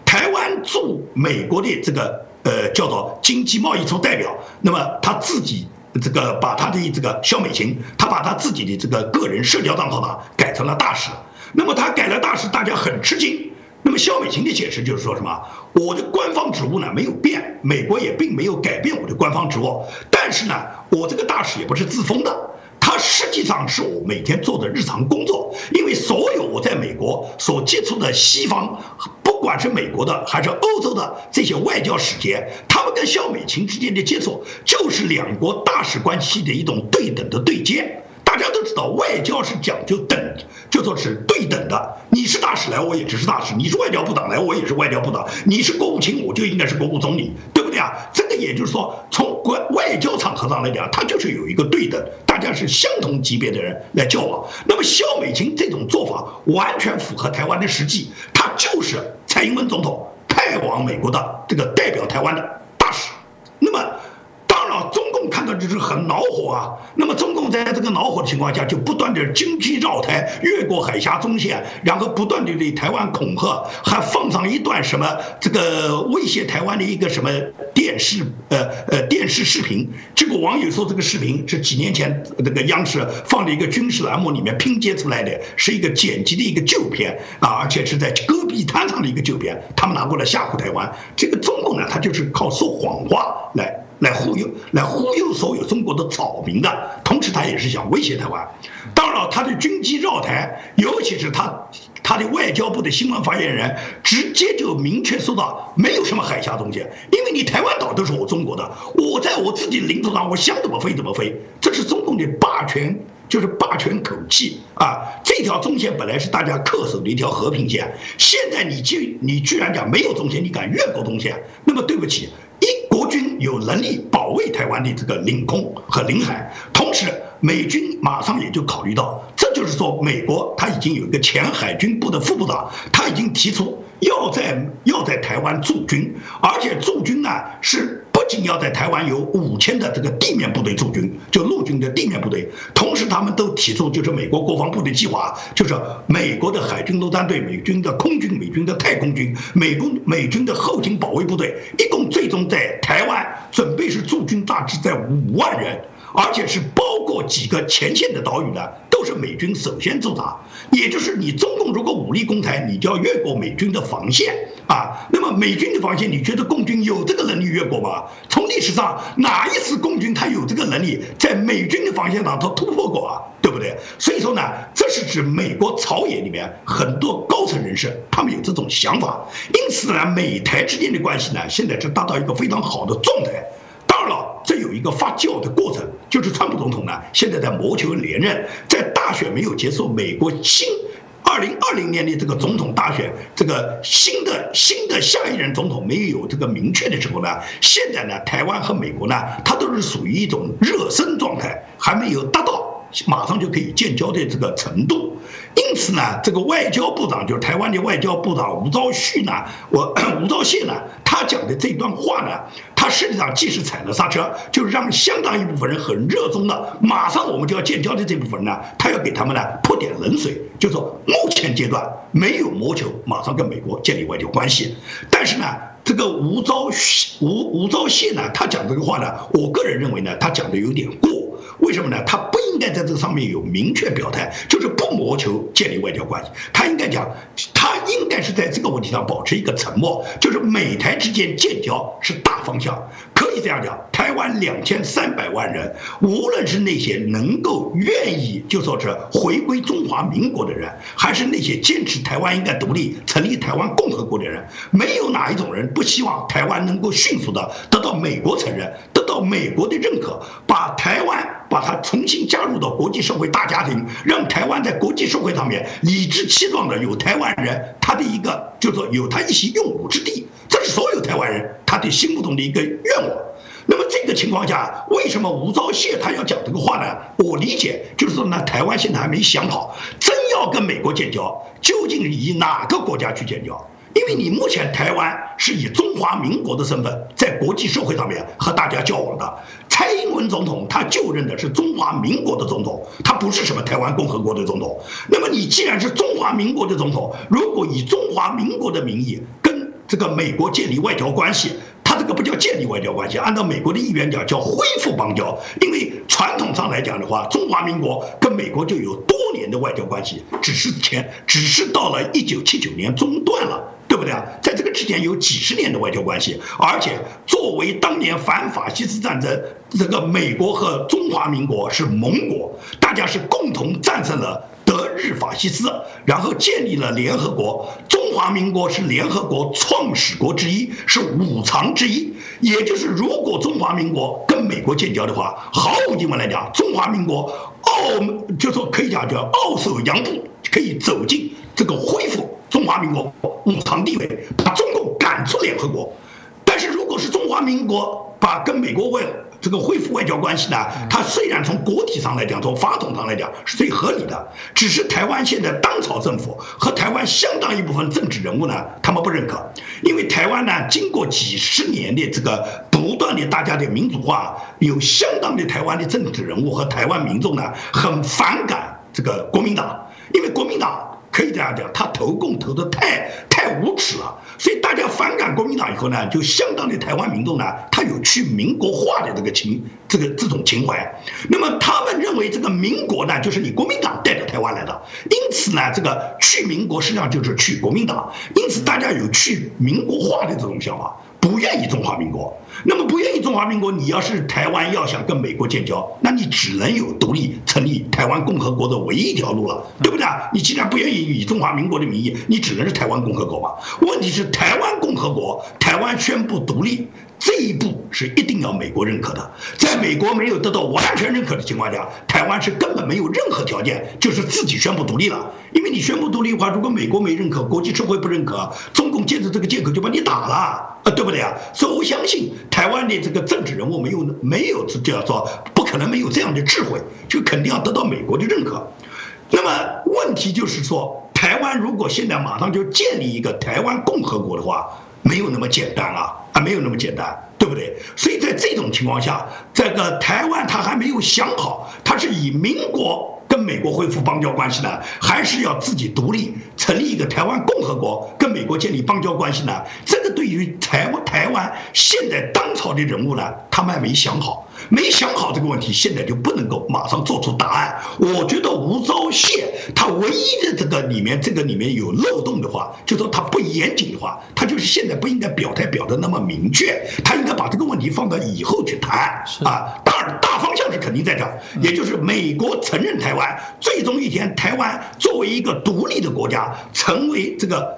台湾驻美国的这个呃叫做经济贸易处代表，那么他自己这个把他的这个肖美琴，他把他自己的这个个人社交账号呢改成了大使。那么他改了大使，大家很吃惊。那么肖美琴的解释就是说什么？我的官方职务呢没有变，美国也并没有改变我的官方职务。但是呢，我这个大使也不是自封的，它实际上是我每天做的日常工作。因为所有我在美国所接触的西方，不管是美国的还是欧洲的这些外交使节，他们跟肖美琴之间的接触，就是两国大使关系的一种对等的对接。大家都知道，外交是讲究等，就说是对等的。你是大使来，我也只是大使；你是外交部长来，我也是外交部长；你是国务卿，我就应该是国务总理，对不对啊？这个也就是说，从国外交场合上来讲，它就是有一个对等，大家是相同级别的人来交往。那么肖美琴这种做法完全符合台湾的实际，他就是蔡英文总统派往美国的这个代表台湾的大使。那么。当然，中共看到这就是很恼火啊。那么中共在这个恼火的情况下，就不断的经济绕台，越过海峡中线，然后不断的对台湾恐吓，还放上一段什么这个威胁台湾的一个什么电视呃呃电视视频。结果网友说这个视频是几年前那个央视放的一个军事栏目里面拼接出来的，是一个剪辑的一个旧片啊，而且是在戈壁滩上的一个旧片，他们拿过来吓唬台湾。这个中共呢，他就是靠说谎话来。来忽悠，来忽悠所有中国的草民的，同时他也是想威胁台湾。当然，他的军机绕台，尤其是他他的外交部的新闻发言人，直接就明确说到，没有什么海峡中间，因为你台湾岛都是我中国的，我在我自己领土上，我想怎么飞怎么飞，这是中共的霸权，就是霸权口气啊！这条中线本来是大家恪守的一条和平线，现在你居你居然讲没有中线，你敢越过中线，那么对不起。一国军有能力保卫台湾的这个领空和领海，同时美军马上也就考虑到，这就是说美国他已经有一个前海军部的副部长，他已经提出要在要在台湾驻军，而且驻军呢是。不仅要在台湾有五千的这个地面部队驻军，就陆军的地面部队，同时他们都提出，就是美国国防部的计划，就是美国的海军陆战队、美军的空军、美军的太空军、美国美军的后勤保卫部队，一共最终在台湾准备是驻军大致在五万人。而且是包括几个前线的岛屿的，都是美军首先驻扎。也就是你中共如果武力攻台，你就要越过美军的防线啊。那么美军的防线，你觉得共军有这个能力越过吗？从历史上哪一次共军他有这个能力在美军的防线上头突破过啊？对不对？所以说呢，这是指美国朝野里面很多高层人士他们有这种想法。因此呢，美台之间的关系呢，现在是达到一个非常好的状态。这有一个发酵的过程，就是川普总统呢，现在在谋求连任，在大选没有结束，美国新二零二零年的这个总统大选，这个新的新的下一任总统没有这个明确的时候呢，现在呢，台湾和美国呢，它都是属于一种热身状态，还没有达到马上就可以建交的这个程度。因此呢，这个外交部长就是台湾的外交部长吴钊燮呢，我 吴钊燮呢，他讲的这段话呢。他实际上既是踩了刹车，就是让相当一部分人很热衷的，马上我们就要建交的这部分人呢，他要给他们呢泼点冷水，就说目前阶段没有谋求马上跟美国建立外交关系。但是呢，这个吴钊吴吴钊燮呢，他讲这个话呢，我个人认为呢，他讲的有点过。为什么呢？他不应该在这上面有明确表态，就是不谋求建立外交关系。他应该讲，他应该是在这个问题上保持一个沉默，就是美台之间建交是大方向。可以这样讲，台湾两千三百万人，无论是那些能够愿意就说是回归中华民国的人，还是那些坚持台湾应该独立、成立台湾共和国的人，没有哪一种人不希望台湾能够迅速的得到美国承认，得到美国的认可，把台湾把它重新加入到国际社会大家庭，让台湾在国际社会上面理直气壮的有台湾人他的一个就是说有他一席用武之地。这是所有台湾人他的心目中的一个愿望。那么这个情况下，为什么吴钊燮他要讲这个话呢？我理解就是说呢，台湾现在还没想好，真要跟美国建交，究竟以哪个国家去建交？因为你目前台湾是以中华民国的身份在国际社会上面和大家交往的。蔡英文总统他就任的是中华民国的总统，他不是什么台湾共和国的总统。那么你既然是中华民国的总统，如果以中华民国的名义跟这个美国建立外交关系，个不叫建立外交关系，按照美国的意愿讲叫恢复邦交。因为传统上来讲的话，中华民国跟美国就有多年的外交关系，只是前只是到了一九七九年中断了，对不对啊？在这个之前有几十年的外交关系，而且作为当年反法西斯战争，这个美国和中华民国是盟国，大家是共同战胜了。日法西斯，然后建立了联合国。中华民国是联合国创始国之一，是五常之一。也就是，如果中华民国跟美国建交的话，毫无疑问来讲，中华民国傲，就说可以讲叫傲首扬步，可以走进这个恢复中华民国五常地位，把中共赶出联合国。但是，如果是中华民国把跟美国为了这个恢复外交关系呢，它虽然从国体上来讲，从法统上来讲是最合理的，只是台湾现在当朝政府和台湾相当一部分政治人物呢，他们不认可，因为台湾呢，经过几十年的这个不断的大家的民主化，有相当的台湾的政治人物和台湾民众呢，很反感这个国民党，因为国民党。可以这样讲，他投共投的太太无耻了，所以大家反感国民党以后呢，就相当的台湾民众呢，他有去民国化的这个情，这个这种情怀。那么他们认为这个民国呢，就是你国民党带到台湾来的，因此呢，这个去民国实际上就是去国民党，因此大家有去民国化的这种想法。不愿意中华民国，那么不愿意中华民国，你要是台湾要想跟美国建交，那你只能有独立成立台湾共和国的唯一一条路了，对不对啊？你既然不愿意以中华民国的名义，你只能是台湾共和国嘛。问题是台湾共和国，台湾宣布独立。这一步是一定要美国认可的，在美国没有得到完全认可的情况下，台湾是根本没有任何条件，就是自己宣布独立了。因为你宣布独立的话，如果美国没认可，国际社会不认可，中共借着这个借口就把你打了，啊，对不对啊？所以我相信台湾的这个政治人物没有没有这叫做不可能没有这样的智慧，就肯定要得到美国的认可。那么问题就是说，台湾如果现在马上就建立一个台湾共和国的话，没有那么简单了。啊没有那么简单，对不对？所以在这种情况下，这个台湾他还没有想好，他是以民国跟美国恢复邦交关系呢，还是要自己独立成立一个台湾共和国跟美国建立邦交关系呢？这个对于台湾台湾现在当朝的人物呢，他们还没想好。没想好这个问题，现在就不能够马上做出答案。我觉得吴钊燮他唯一的这个里面这个里面有漏洞的话，就说他不严谨的话，他就是现在不应该表态表的那么明确，他应该把这个问题放到以后去谈啊。大大方向是肯定在这，也就是美国承认台湾，最终一天台湾作为一个独立的国家，成为这个。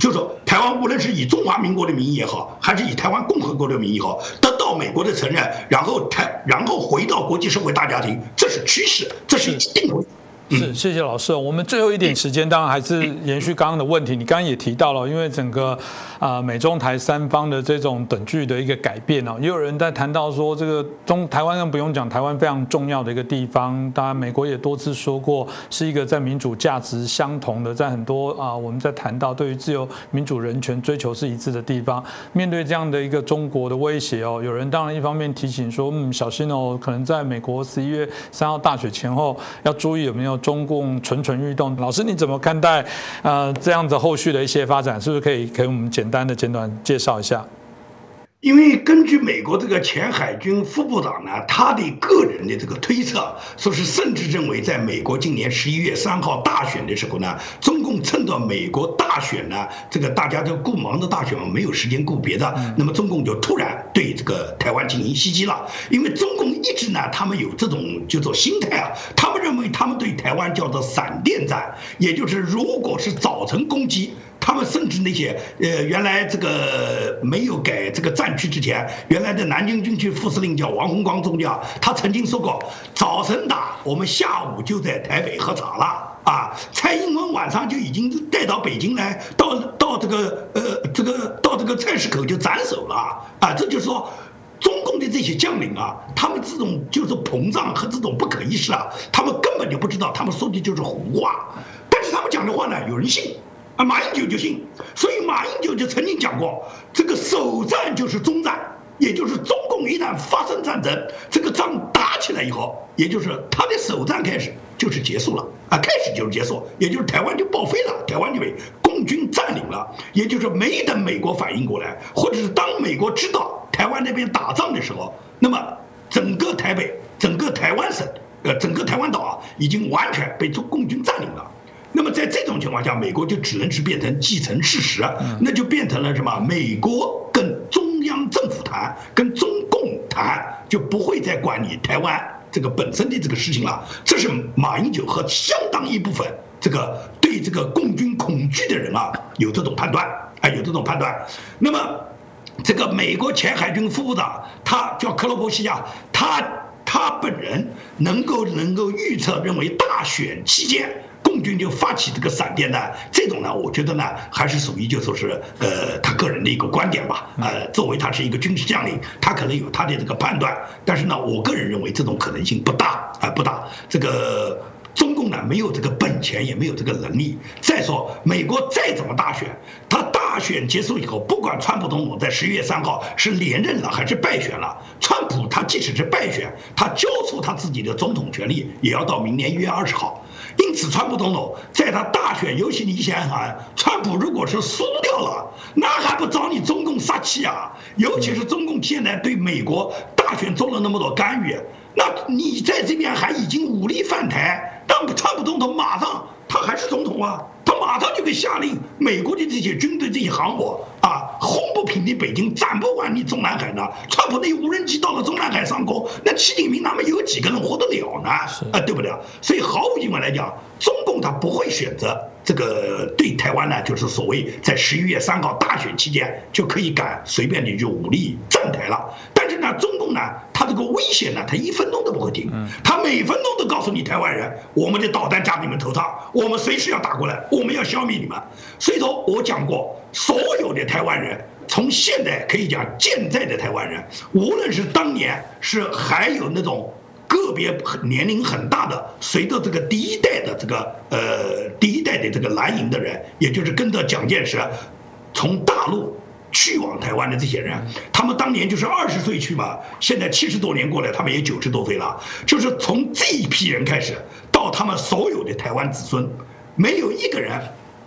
就是说，台湾无论是以中华民国的名义也好，还是以台湾共和国的名义也好，得到美国的承认，然后台，然后回到国际社会大家庭，这是趋势，这是一定会。是，谢谢老师。我们最后一点时间，当然还是延续刚刚的问题。你刚刚也提到了，因为整个啊美中台三方的这种等距的一个改变哦，也有人在谈到说，这个中台湾更不用讲，台湾非常重要的一个地方。当然，美国也多次说过，是一个在民主价值相同的，在很多啊我们在谈到对于自由民主人权追求是一致的地方。面对这样的一个中国的威胁哦，有人当然一方面提醒说，嗯，小心哦，可能在美国十一月三号大选前后要注意有没有。中共蠢蠢欲动，老师你怎么看待？呃，这样子后续的一些发展，是不是可以给我们简单的简短介绍一下？因为根据美国这个前海军副部长呢，他的个人的这个推测，说是甚至认为，在美国今年十一月三号大选的时候呢，中共趁着美国大选呢，这个大家都顾忙着大选，没有时间顾别的，那么中共就突然对这个台湾进行袭击了。因为中共一直呢，他们有这种叫做心态啊，他们认为他们对台湾叫做闪电战，也就是如果是早晨攻击。他们甚至那些呃，原来这个没有改这个战区之前，原来的南京军区副司令叫王洪光中将，他曾经说过，早晨打，我们下午就在台北喝茶了啊。蔡英文晚上就已经带到北京来，到到这个呃这个到这个菜市口就斩首了啊。这就是说，中共的这些将领啊，他们这种就是膨胀和这种不可一世啊，他们根本就不知道，他们说的就是胡话，但是他们讲的话呢，有人信。马英九就信，所以马英九就曾经讲过，这个首战就是终战，也就是中共一旦发生战争，这个仗打起来以后，也就是他的首战开始就是结束了。啊，开始就是结束，也就是台湾就报废了，台湾就被共军占领了，也就是没等美国反应过来，或者是当美国知道台湾那边打仗的时候，那么整个台北、整个台湾省、呃整个台湾岛啊，已经完全被中共军占领了。那么在这种情况下，美国就只能是变成既成事实，那就变成了什么？美国跟中央政府谈，跟中共谈，就不会再管你台湾这个本身的这个事情了。这是马英九和相当一部分这个对这个共军恐惧的人啊有这种判断，啊有这种判断。那么这个美国前海军副部长他叫克罗伯西亚，他。他本人能够能够预测认为大选期间。共军就发起这个闪电呢，这种呢，我觉得呢，还是属于就说是呃他个人的一个观点吧。呃，作为他是一个军事将领，他可能有他的这个判断，但是呢，我个人认为这种可能性不大啊，不大。这个中共呢，没有这个本钱，也没有这个能力。再说，美国再怎么大选，他大选结束以后，不管川普总统在十一月三号是连任了还是败选了，川普他即使是败选，他交出他自己的总统权力，也要到明年一月二十号。因此，川普总统在他大选，尤其你想想，川普如果是输掉了，那还不找你中共撒气啊？尤其是中共现在对美国大选做了那么多干预，那你在这边还已经武力犯台，但川普总统马上他还是总统啊，他马上就会下令美国的这些军队、这些航母啊，轰不平的北京，斩不完你中南海呢？川普那无人机到了中南海上空，那习近平他们有几个人活得了呢？啊，对不对？所以毫无疑问来讲，中共他不会选择这个对台湾呢，就是所谓在十一月三号大选期间就可以敢随便的就武力站台了。但是呢，中共呢，他这个危险呢，他一分钟都不会停，他每分钟都告诉你台湾人，我们的导弹架你们头上，我们随时要打过来，我们要消灭你们。所以说我讲过，所有的台湾人。从现在可以讲，现在的台湾人，无论是当年是还有那种个别年龄很大的，随着这个第一代的这个呃第一代的这个蓝营的人，也就是跟着蒋介石从大陆去往台湾的这些人，他们当年就是二十岁去嘛，现在七十多年过来，他们也九十多岁了，就是从这一批人开始，到他们所有的台湾子孙，没有一个人。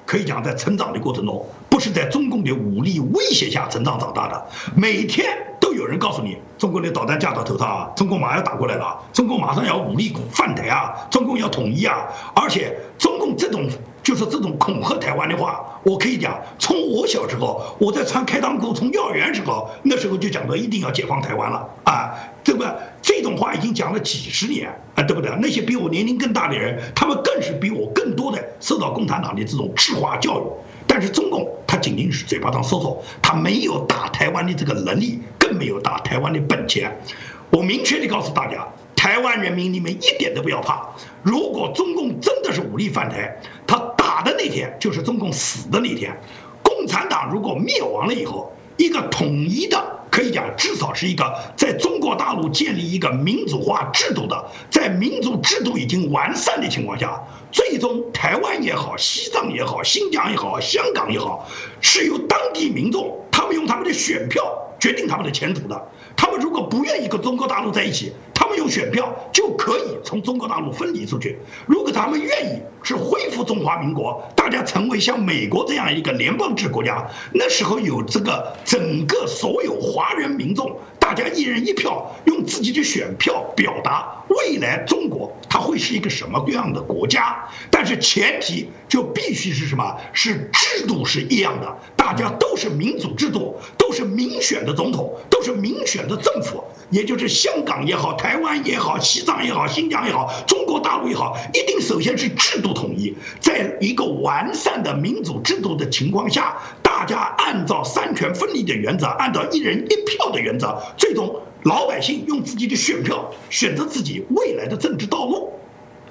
可以讲，在成长的过程中，不是在中共的武力威胁下成长长大的。每天都有人告诉你，中国的导弹架到头上啊，中共马上要打过来了，中共马上要武力犯台啊，中共要统一啊。而且，中共这种就是这种恐吓台湾的话，我可以讲，从我小时候我在穿开裆裤，从幼儿园时候，那时候就讲到一定要解放台湾了啊，对吧？这种话已经讲了几十年啊，对不对？那些比我年龄更大的人，他们更是比我更多的受到共产党的这种智化教育。但是中共他仅仅是嘴巴上说说，他没有打台湾的这个能力，更没有打台湾的本钱。我明确的告诉大家，台湾人民，你们一点都不要怕。如果中共真的是武力犯台，他打的那天就是中共死的那天。共产党如果灭亡了以后，一个统一的。可以讲，至少是一个在中国大陆建立一个民主化制度的，在民主制度已经完善的情况下，最终台湾也好，西藏也好，新疆也好，香港也好，是由当地民众他们用他们的选票决定他们的前途的。他们如果不愿意跟中国大陆在一起，他们有选票就可以从中国大陆分离出去。如果他们愿意是恢复中华民国，大家成为像美国这样一个联邦制国家，那时候有这个整个所有华人民众，大家一人一票，用自己的选票表达未来中国它会是一个什么样的国家。但是前提就必须是什么？是制度是一样的，大家都是民主制度，都是民选的总统，都是民选。的政府，也就是香港也好，台湾也好，西藏也好，新疆也好，中国大陆也好，一定首先是制度统一，在一个完善的民主制度的情况下，大家按照三权分立的原则，按照一人一票的原则，最终老百姓用自己的选票选择自己未来的政治道路。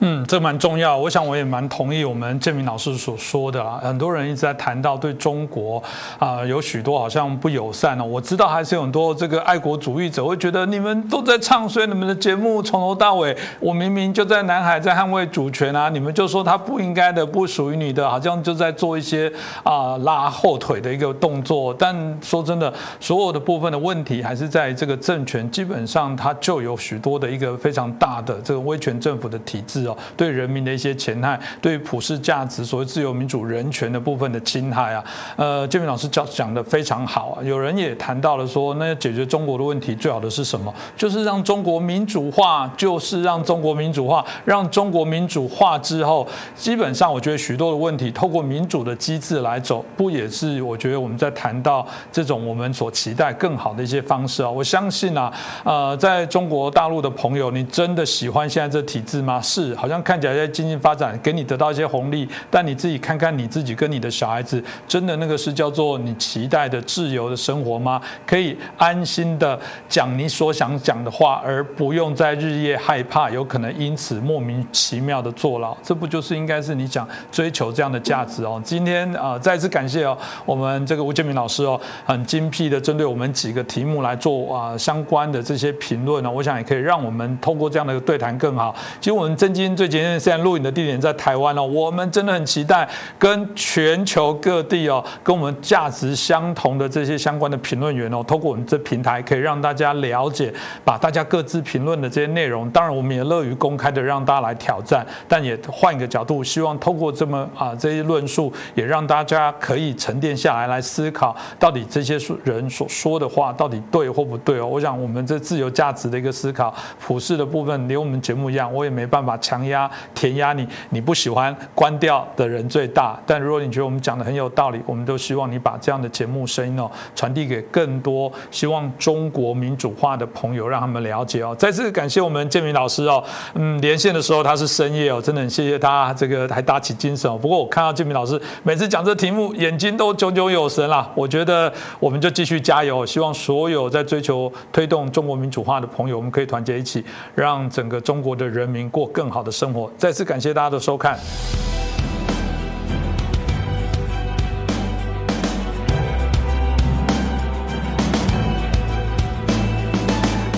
嗯，这蛮重要。我想我也蛮同意我们建明老师所说的啦。很多人一直在谈到对中国啊有许多好像不友善哦。我知道还是有很多这个爱国主义者会觉得你们都在唱衰你们的节目，从头到尾我明明就在南海在捍卫主权啊，你们就说它不应该的，不属于你的，好像就在做一些啊拉后腿的一个动作。但说真的，所有的部分的问题还是在这个政权，基本上它就有许多的一个非常大的这个威权政府的体制哦。对人民的一些侵害，对普世价值、所谓自由民主人权的部分的侵害啊，呃，建明老师讲讲的非常好啊。有人也谈到了说，那解决中国的问题最好的是什么？就是让中国民主化，就是让中国民主化，让中国民主化之后，基本上我觉得许多的问题透过民主的机制来走，不也是我觉得我们在谈到这种我们所期待更好的一些方式啊？我相信啊，呃，在中国大陆的朋友，你真的喜欢现在这体制吗？是。好像看起来在经济发展给你得到一些红利，但你自己看看你自己跟你的小孩子，真的那个是叫做你期待的自由的生活吗？可以安心的讲你所想讲的话，而不用在日夜害怕有可能因此莫名其妙的坐牢，这不就是应该是你想追求这样的价值哦？今天啊，再次感谢哦，我们这个吴建明老师哦，很精辟的针对我们几个题目来做啊相关的这些评论呢，我想也可以让我们通过这样的一个对谈更好。其实我们真金最前线现在录影的地点在台湾哦，我们真的很期待跟全球各地哦，跟我们价值相同的这些相关的评论员哦，通过我们这平台可以让大家了解，把大家各自评论的这些内容，当然我们也乐于公开的让大家来挑战，但也换一个角度，希望透过这么啊这些论述，也让大家可以沉淀下来来思考，到底这些人所说的话到底对或不对哦。我想我们这自由价值的一个思考，普世的部分，连我们节目一样，我也没办法强压填压你，你不喜欢关掉的人最大。但如果你觉得我们讲的很有道理，我们都希望你把这样的节目声音哦传递给更多希望中国民主化的朋友，让他们了解哦。再次感谢我们建明老师哦，嗯，连线的时候他是深夜哦，真的很谢谢他，这个还打起精神哦。不过我看到建明老师每次讲这题目，眼睛都炯炯有神啦。我觉得我们就继续加油，希望所有在追求推动中国民主化的朋友，我们可以团结一起，让整个中国的人民过更好的生活。再次感谢大家的收看。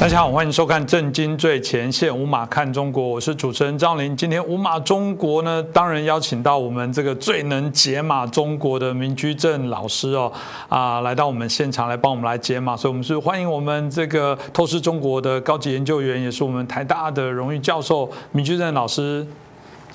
大家好，欢迎收看《震惊最前线》，五马看中国，我是主持人张林。今天五马中国呢，当然邀请到我们这个最能解码中国的民居正老师哦，啊，来到我们现场来帮我们来解码，所以我们是欢迎我们这个透视中国的高级研究员，也是我们台大的荣誉教授民居正老师。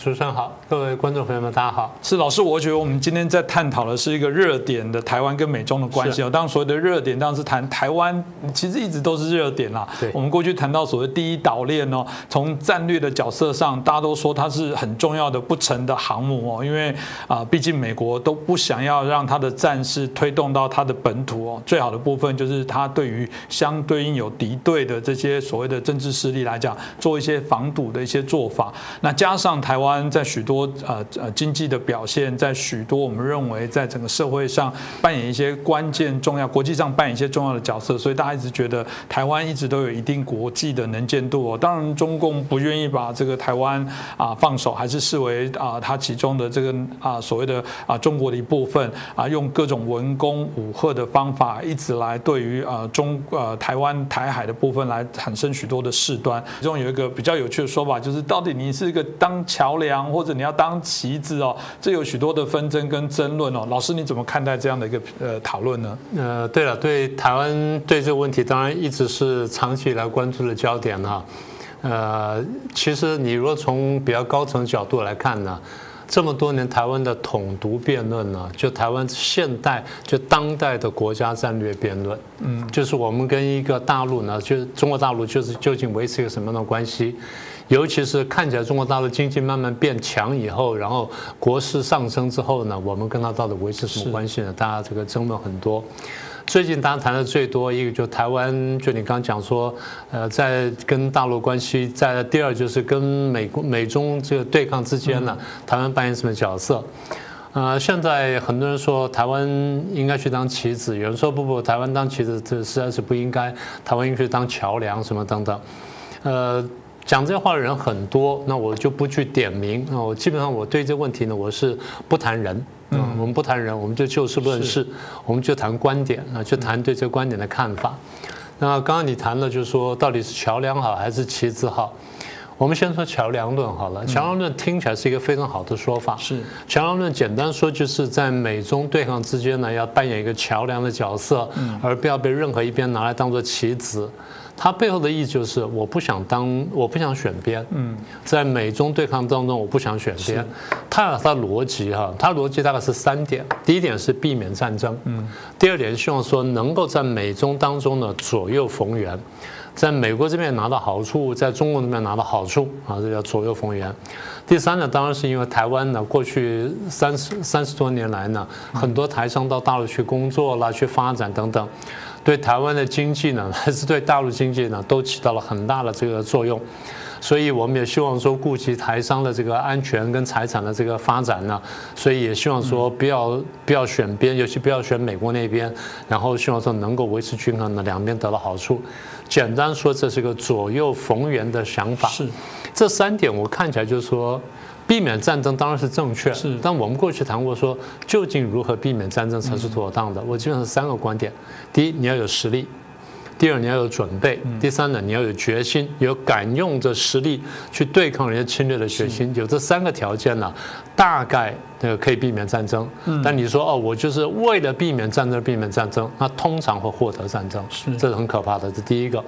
主持人好，各位观众朋友们，大家好。是老师，我觉得我们今天在探讨的是一个热点的台湾跟美中的关系哦。当然，所谓的热点当然是谈台湾，其实一直都是热点啦。对，我们过去谈到所谓第一岛链哦，从战略的角色上，大家都说它是很重要的不成的航母哦，因为啊，毕竟美国都不想要让他的战事推动到他的本土哦。最好的部分就是它对于相对应有敌对的这些所谓的政治势力来讲，做一些防堵的一些做法。那加上台湾。在许多呃呃经济的表现，在许多我们认为在整个社会上扮演一些关键重要，国际上扮演一些重要的角色，所以大家一直觉得台湾一直都有一定国际的能见度。当然，中共不愿意把这个台湾啊放手，还是视为啊它其中的这个啊所谓的啊中国的一部分啊，用各种文攻武吓的方法，一直来对于啊中呃台湾台海的部分来产生许多的事端。其中有一个比较有趣的说法，就是到底你是一个当桥。梁或者你要当棋子哦，这有许多的纷争跟争论哦。老师你怎么看待这样的一个呃讨论呢？呃，对了，对台湾对这个问题当然一直是长期以来关注的焦点哈。呃，其实你如果从比较高层角度来看呢，这么多年台湾的统独辩论呢，就台湾现代就当代的国家战略辩论，嗯，就是我们跟一个大陆呢，就是中国大陆就是究竟维持一个什么样的关系？尤其是看起来中国大陆经济慢慢变强以后，然后国势上升之后呢，我们跟他到底维持什么关系呢？大家这个争论很多。最近大家谈的最多一个就台湾，就你刚刚讲说，呃，在跟大陆关系，在第二就是跟美国美中这个对抗之间呢，台湾扮演什么角色？呃，现在很多人说台湾应该去当棋子，有人说不不，台湾当棋子这实在是不应该，台湾应该去当桥梁什么等等，呃。讲这话的人很多，那我就不去点名。那我基本上我对这问题呢，我是不谈人。嗯，我们不谈人，我们就就事论事，我们就谈观点啊，就谈对这个观点的看法。那刚刚你谈了，就是说到底是桥梁好还是棋子好？我们先说桥梁论好了。桥梁论听起来是一个非常好的说法。是桥梁论，简单说就是在美中对抗之间呢，要扮演一个桥梁的角色，而不要被任何一边拿来当做棋子。它背后的意思就是，我不想当，我不想选边。嗯，在美中对抗当中，我不想选边。它有它逻辑哈，它逻辑大概是三点：第一点是避免战争；嗯，第二点希望说能够在美中当中呢左右逢源，在美国这边拿到好处，在中国那边拿到好处啊，这叫左右逢源。第三呢，当然是因为台湾呢过去三十三十多年来呢，很多台商到大陆去工作啦、去发展等等。对台湾的经济呢，还是对大陆经济呢，都起到了很大的这个作用。所以我们也希望说顾及台商的这个安全跟财产的这个发展呢，所以也希望说不要不要选边，尤其不要选美国那边，然后希望说能够维持均衡的，两边得到好处。简单说，这是个左右逢源的想法。是，这三点我看起来就是说，避免战争当然是正确，是。但我们过去谈过说，究竟如何避免战争才是妥当的？我基本上三个观点：第一，你要有实力。第二，你要有准备；第三呢，你要有决心，有敢用这实力去对抗人家侵略的决心。有这三个条件呢，大概那个可以避免战争。但你说哦，我就是为了避免战争，避免战争，那通常会获得战争，这是很可怕的。这第一个。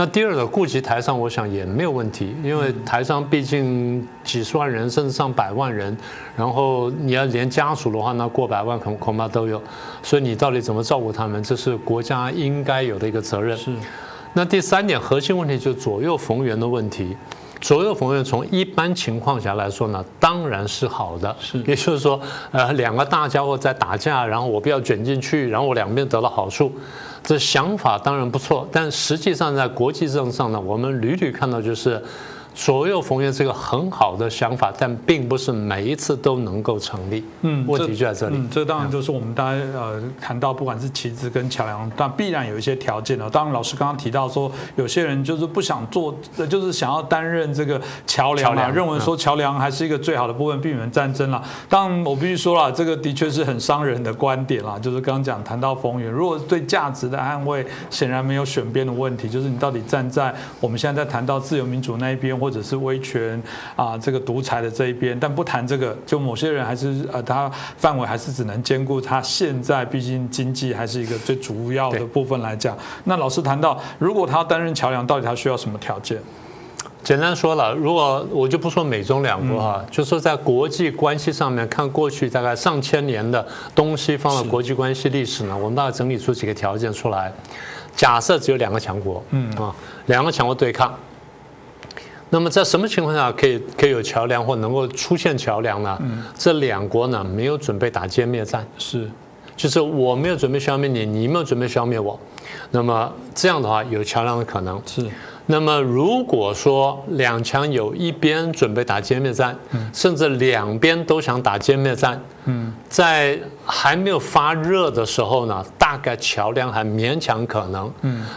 那第二个顾及台上，我想也没有问题，因为台上毕竟几十万人，甚至上百万人，然后你要连家属的话，那过百万恐恐怕都有，所以你到底怎么照顾他们，这是国家应该有的一个责任。是。那第三点核心问题就是左右逢源的问题。左右逢源，从一般情况下来说呢，当然是好的。是，也就是说，呃，两个大家伙在打架，然后我不要卷进去，然后我两边得了好处，这想法当然不错。但实际上在国际政治上呢，我们屡屡看到就是。左右逢源是个很好的想法，但并不是每一次都能够成立。嗯，问题就在这里。嗯，这当然就是我们大家呃谈到，不管是旗帜跟桥梁，但必然有一些条件了。当然，老师刚刚提到说，有些人就是不想做，就是想要担任这个桥梁嘛，认为说桥梁还是一个最好的部分，避免战争了。当然，我必须说了，这个的确是很伤人的观点啦。就是刚刚讲谈到逢源，如果对价值的捍卫，显然没有选边的问题，就是你到底站在我们现在在谈到自由民主那一边，或者是威权啊，这个独裁的这一边，但不谈这个，就某些人还是呃，他范围还是只能兼顾他现在，毕竟经济还是一个最主要的部分来讲。那老师谈到，如果他要担任桥梁，到底他需要什么条件？简单说了，如果我就不说美中两国哈，就说在国际关系上面看过去大概上千年的东西方的国际关系历史呢，我们大概整理出几个条件出来。假设只有两个强国，嗯啊，两个强国对抗。那么在什么情况下可以可以有桥梁或能够出现桥梁呢？这两国呢没有准备打歼灭战，是，就是我没有准备消灭你，你没有准备消灭我，那么这样的话有桥梁的可能。是。那么如果说两强有一边准备打歼灭战，甚至两边都想打歼灭战，在还没有发热的时候呢，大概桥梁还勉强可能。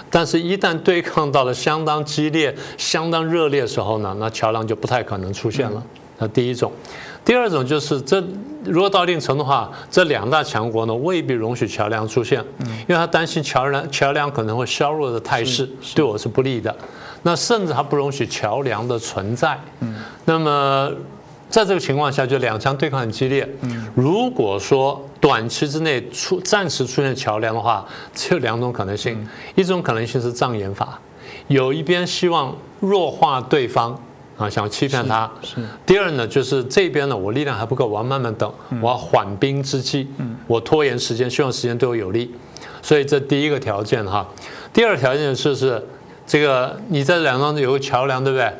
但是，一旦对抗到了相当激烈、相当热烈的时候呢，那桥梁就不太可能出现了。那第一种。第二种就是这，如果到一定程度的话，这两大强国呢未必容许桥梁出现，因为他担心桥梁桥梁可能会削弱的态势对我是不利的。那甚至他不容许桥梁的存在。那么在这个情况下，就两强对抗很激烈。如果说短期之内出暂时出现桥梁的话，只有两种可能性：一种可能性是障眼法，有一边希望弱化对方。啊，想要欺骗他。是。第二呢，就是这边呢，我力量还不够，我要慢慢等，我要缓兵之计。嗯。我拖延时间，希望时间对我有利。所以这第一个条件哈。第二条件是是这个你在两方有个桥梁，对不对？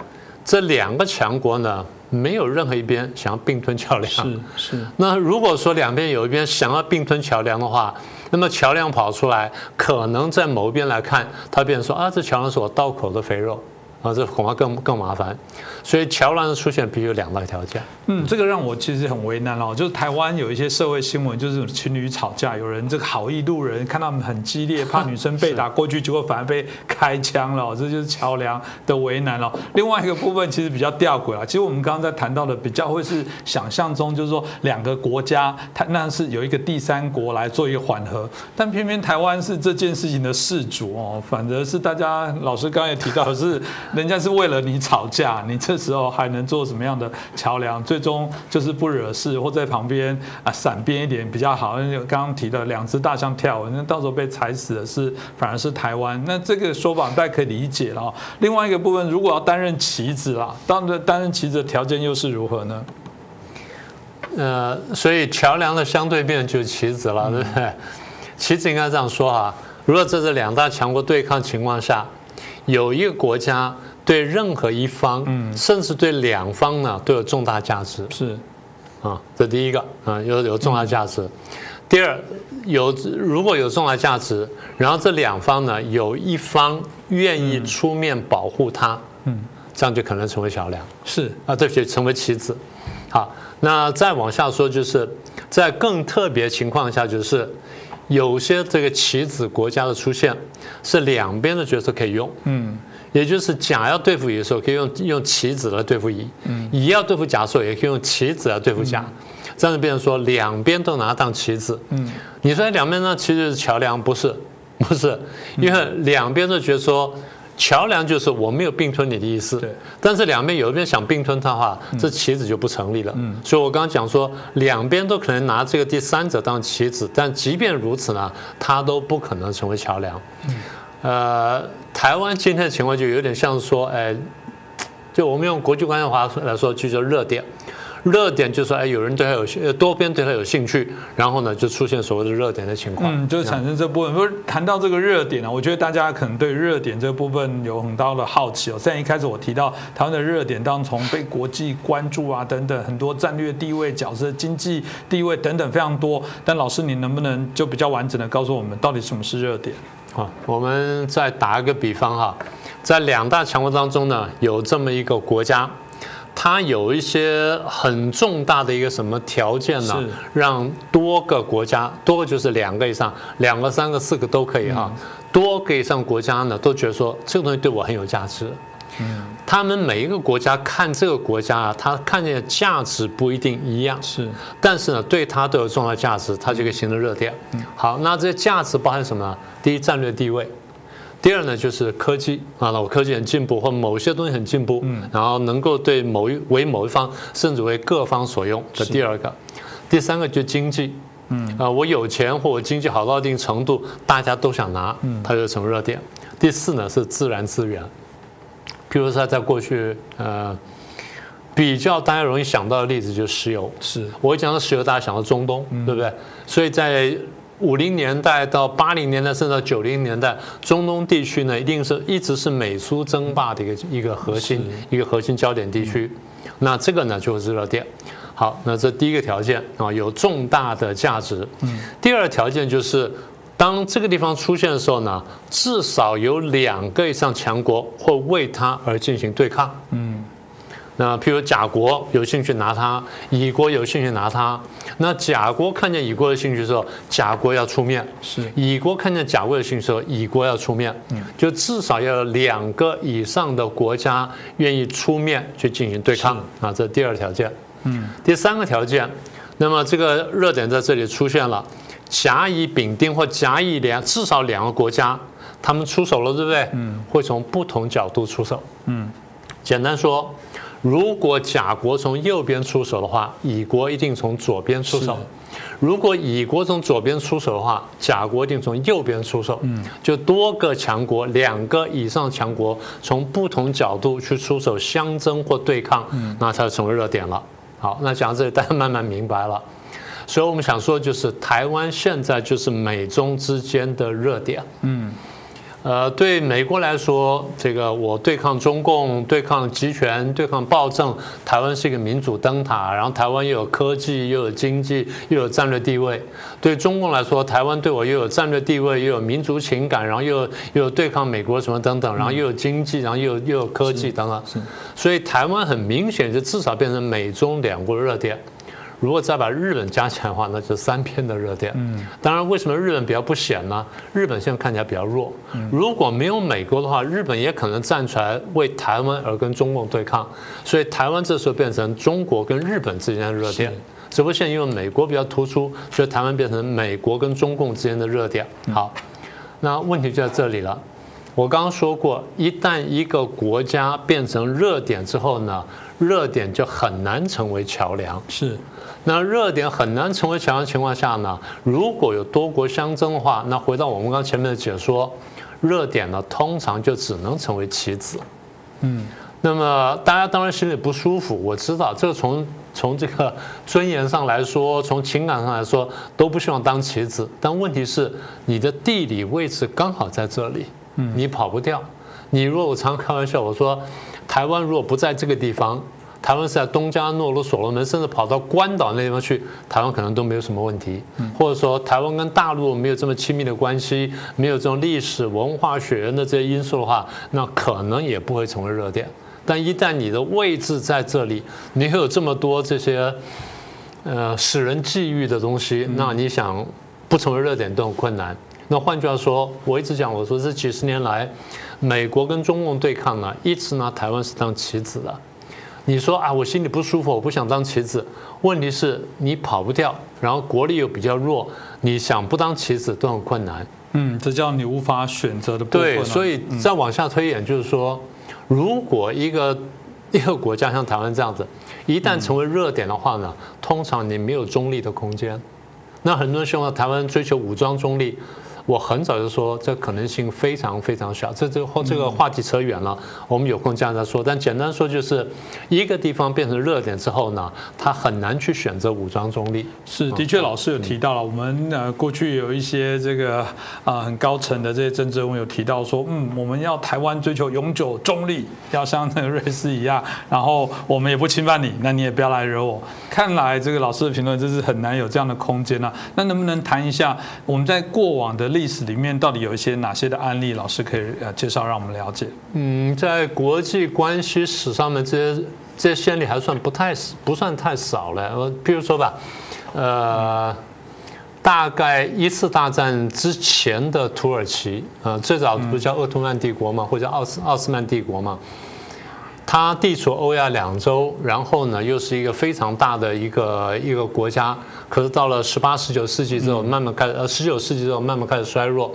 这两个强国呢，没有任何一边想要并吞桥梁。是是。那如果说两边有一边想要并吞桥梁的话，那么桥梁跑出来，可能在某一边来看，他变成说啊，这桥梁是我刀口的肥肉。啊，这恐怕更更麻烦，所以桥梁的出现必须有两大条件。嗯，这个让我其实很为难哦。就是台湾有一些社会新闻，就是情侣吵架，有人这个好意路人看他们很激烈，怕女生被 打过去，结果反而被开枪了，这就是桥梁的为难了。另外一个部分其实比较吊诡啊，其实我们刚刚在谈到的比较会是想象中，就是说两个国家，它那是有一个第三国来做一个缓和，但偏偏台湾是这件事情的事主哦，反而是大家老师刚刚也提到的是。人家是为了你吵架，你这时候还能做什么样的桥梁？最终就是不惹事，或在旁边啊闪边一点比较好。刚刚提的两只大象跳，那到时候被踩死的是反而是台湾。那这个说法大家可以理解了。另外一个部分，如果要担任棋子啦，当担任棋子的条件又是如何呢？呃，所以桥梁的相对面就是棋子了，对不对？棋子应该这样说哈，如果这是两大强国对抗情况下。有一个国家对任何一方，嗯，甚至对两方呢，都有重大价值。是，啊，这第一个啊，有有重大价值。第二，有如果有重大价值，然后这两方呢，有一方愿意出面保护他，嗯，这样就可能成为桥梁。是啊，对不起，成为棋子。好，那再往下说，就是在更特别情况下，就是有些这个棋子国家的出现，是两边的角色可以用。嗯，也就是甲要对付乙的时候，可以用用棋子来对付乙；嗯乙要对付甲的时候，也可以用棋子来对付甲。这样就变成说，两边都拿当棋子。嗯，你说两边呢，其实是桥梁，不是？不是，因为两边都觉得说。桥梁就是我没有并吞你的意思，对。但是两边有一边想并吞它的话，这棋子就不成立了。嗯。所以我刚刚讲说，两边都可能拿这个第三者当棋子，但即便如此呢，它都不可能成为桥梁。嗯。呃，台湾今天的情况就有点像说，哎，就我们用国际关系话来说，就叫热点。热点就是说，哎，有人对他有兴，多边对他有兴趣，然后呢，就出现所谓的热点的情况。嗯，就产生这部分。不是谈到这个热点啊，我觉得大家可能对热点这部分有很高的好奇哦。在一开始我提到台湾的热点，当从被国际关注啊等等很多战略地位、角色、经济地位等等非常多。但老师，你能不能就比较完整的告诉我们，到底什么是热点？啊，我们再打一个比方哈，在两大强国当中呢，有这么一个国家。它有一些很重大的一个什么条件呢？让多个国家，多个就是两个以上，两个、三个、四个都可以哈。多个以上国家呢，都觉得说这个东西对我很有价值。嗯，他们每一个国家看这个国家啊，他看见的价值不一定一样，是，但是呢，对他都有重要价值，它就可以形成热点。好，那这些价值包含什么？第一，战略地位。第二呢，就是科技啊，那我科技很进步，或某些东西很进步，嗯，然后能够对某一为某一方，甚至为各方所用。这第二个，第三个就经济，嗯，啊，我有钱或我经济好到一定程度，大家都想拿，嗯，它就成热点。第四呢是自然资源，譬如说在过去，呃，比较大家容易想到的例子就是石油，是。我一讲到石油，大家想到中东，对不对？所以在五零年代到八零年代，甚至到九零年代，中东地区呢，一定是一直是美苏争霸的一个一个核心一个核心焦点地区。那这个呢就是热点。好，那这第一个条件啊，有重大的价值。第二条件就是，当这个地方出现的时候呢，至少有两个以上强国会为它而进行对抗。嗯。那譬如甲国有兴趣拿它，乙国有兴趣拿它。那甲国看见乙国的兴趣的时候，甲国要出面；是乙国看见甲国的兴趣的时候，乙国要出面。嗯，就至少要有两个以上的国家愿意出面去进行对抗啊，这第二条件。嗯，第三个条件，那么这个热点在这里出现了，甲乙丙丁或甲乙两至少两个国家，他们出手了，对不对？嗯，会从不同角度出手。嗯，简单说。如果甲国从右边出手的话，乙国一定从左边出手；如果乙国从左边出手的话，甲国一定从右边出手。嗯，就多个强国，两个以上强国从不同角度去出手相争或对抗，那才成为热点了。好，那讲到这里，大家慢慢明白了。所以我们想说，就是台湾现在就是美中之间的热点。嗯。呃，对美国来说，这个我对抗中共、对抗集权、对抗暴政，台湾是一个民主灯塔，然后台湾又有科技，又有经济，又有战略地位。对中共来说，台湾对我又有战略地位，又有民族情感，然后又又有对抗美国什么等等，然后又有经济，然后又有又有科技等等。所以台湾很明显就至少变成美中两国热点。如果再把日本加起来的话，那就三片的热点。嗯，当然，为什么日本比较不显呢？日本现在看起来比较弱。如果没有美国的话，日本也可能站出来为台湾而跟中共对抗。所以台湾这时候变成中国跟日本之间的热点。只不过现在因为美国比较突出，所以台湾变成美国跟中共之间的热点。好，那问题就在这里了。我刚刚说过，一旦一个国家变成热点之后呢，热点就很难成为桥梁。是。那热点很难成为桥梁情况下呢？如果有多国相争的话，那回到我们刚前面的解说，热点呢通常就只能成为棋子。嗯，那么大家当然心里不舒服，我知道这个从从这个尊严上来说，从情感上来说都不希望当棋子。但问题是你的地理位置刚好在这里，嗯，你跑不掉。你如果我常开玩笑我说，台湾如果不在这个地方。台湾是在东加诺鲁、所罗门，甚至跑到关岛那地方去，台湾可能都没有什么问题。或者说，台湾跟大陆没有这么亲密的关系，没有这种历史文化、血缘的这些因素的话，那可能也不会成为热点。但一旦你的位置在这里，你会有这么多这些呃使人觊觎的东西，那你想不成为热点都很困难。那换句话说，我一直讲，我说这几十年来，美国跟中共对抗呢，一直拿台湾是当棋子的。你说啊，我心里不舒服，我不想当棋子。问题是你跑不掉，然后国力又比较弱，你想不当棋子都很困难。嗯，这叫你无法选择的部分。对，所以再往下推演，就是说，如果一个一个国家像台湾这样子，一旦成为热点的话呢，通常你没有中立的空间。那很多人希望台湾追求武装中立。我很早就说，这可能性非常非常小。这这后这个话题扯远了，我们有空这样再说。但简单说，就是一个地方变成热点之后呢，它很难去选择武装中立。是，的确，老师有提到了，我们呃过去有一些这个啊很高层的这些政治人物有提到说，嗯，我们要台湾追求永久中立，要像那个瑞士一样，然后我们也不侵犯你，那你也不要来惹我。看来这个老师的评论真是很难有这样的空间啊。那能不能谈一下我们在过往的？历史里面到底有一些哪些的案例？老师可以呃介绍让我们了解。嗯，在国际关系史上面，这些这些先例还算不太不算太少了。呃，比如说吧，呃，大概一次大战之前的土耳其，呃，最早不是叫鄂图曼帝国嘛，或者奥斯奥斯曼帝国嘛。它地处欧亚两洲，然后呢，又是一个非常大的一个一个国家。可是到了十八、十九世纪之后，慢慢开始呃，十九世纪之后慢慢开始衰弱。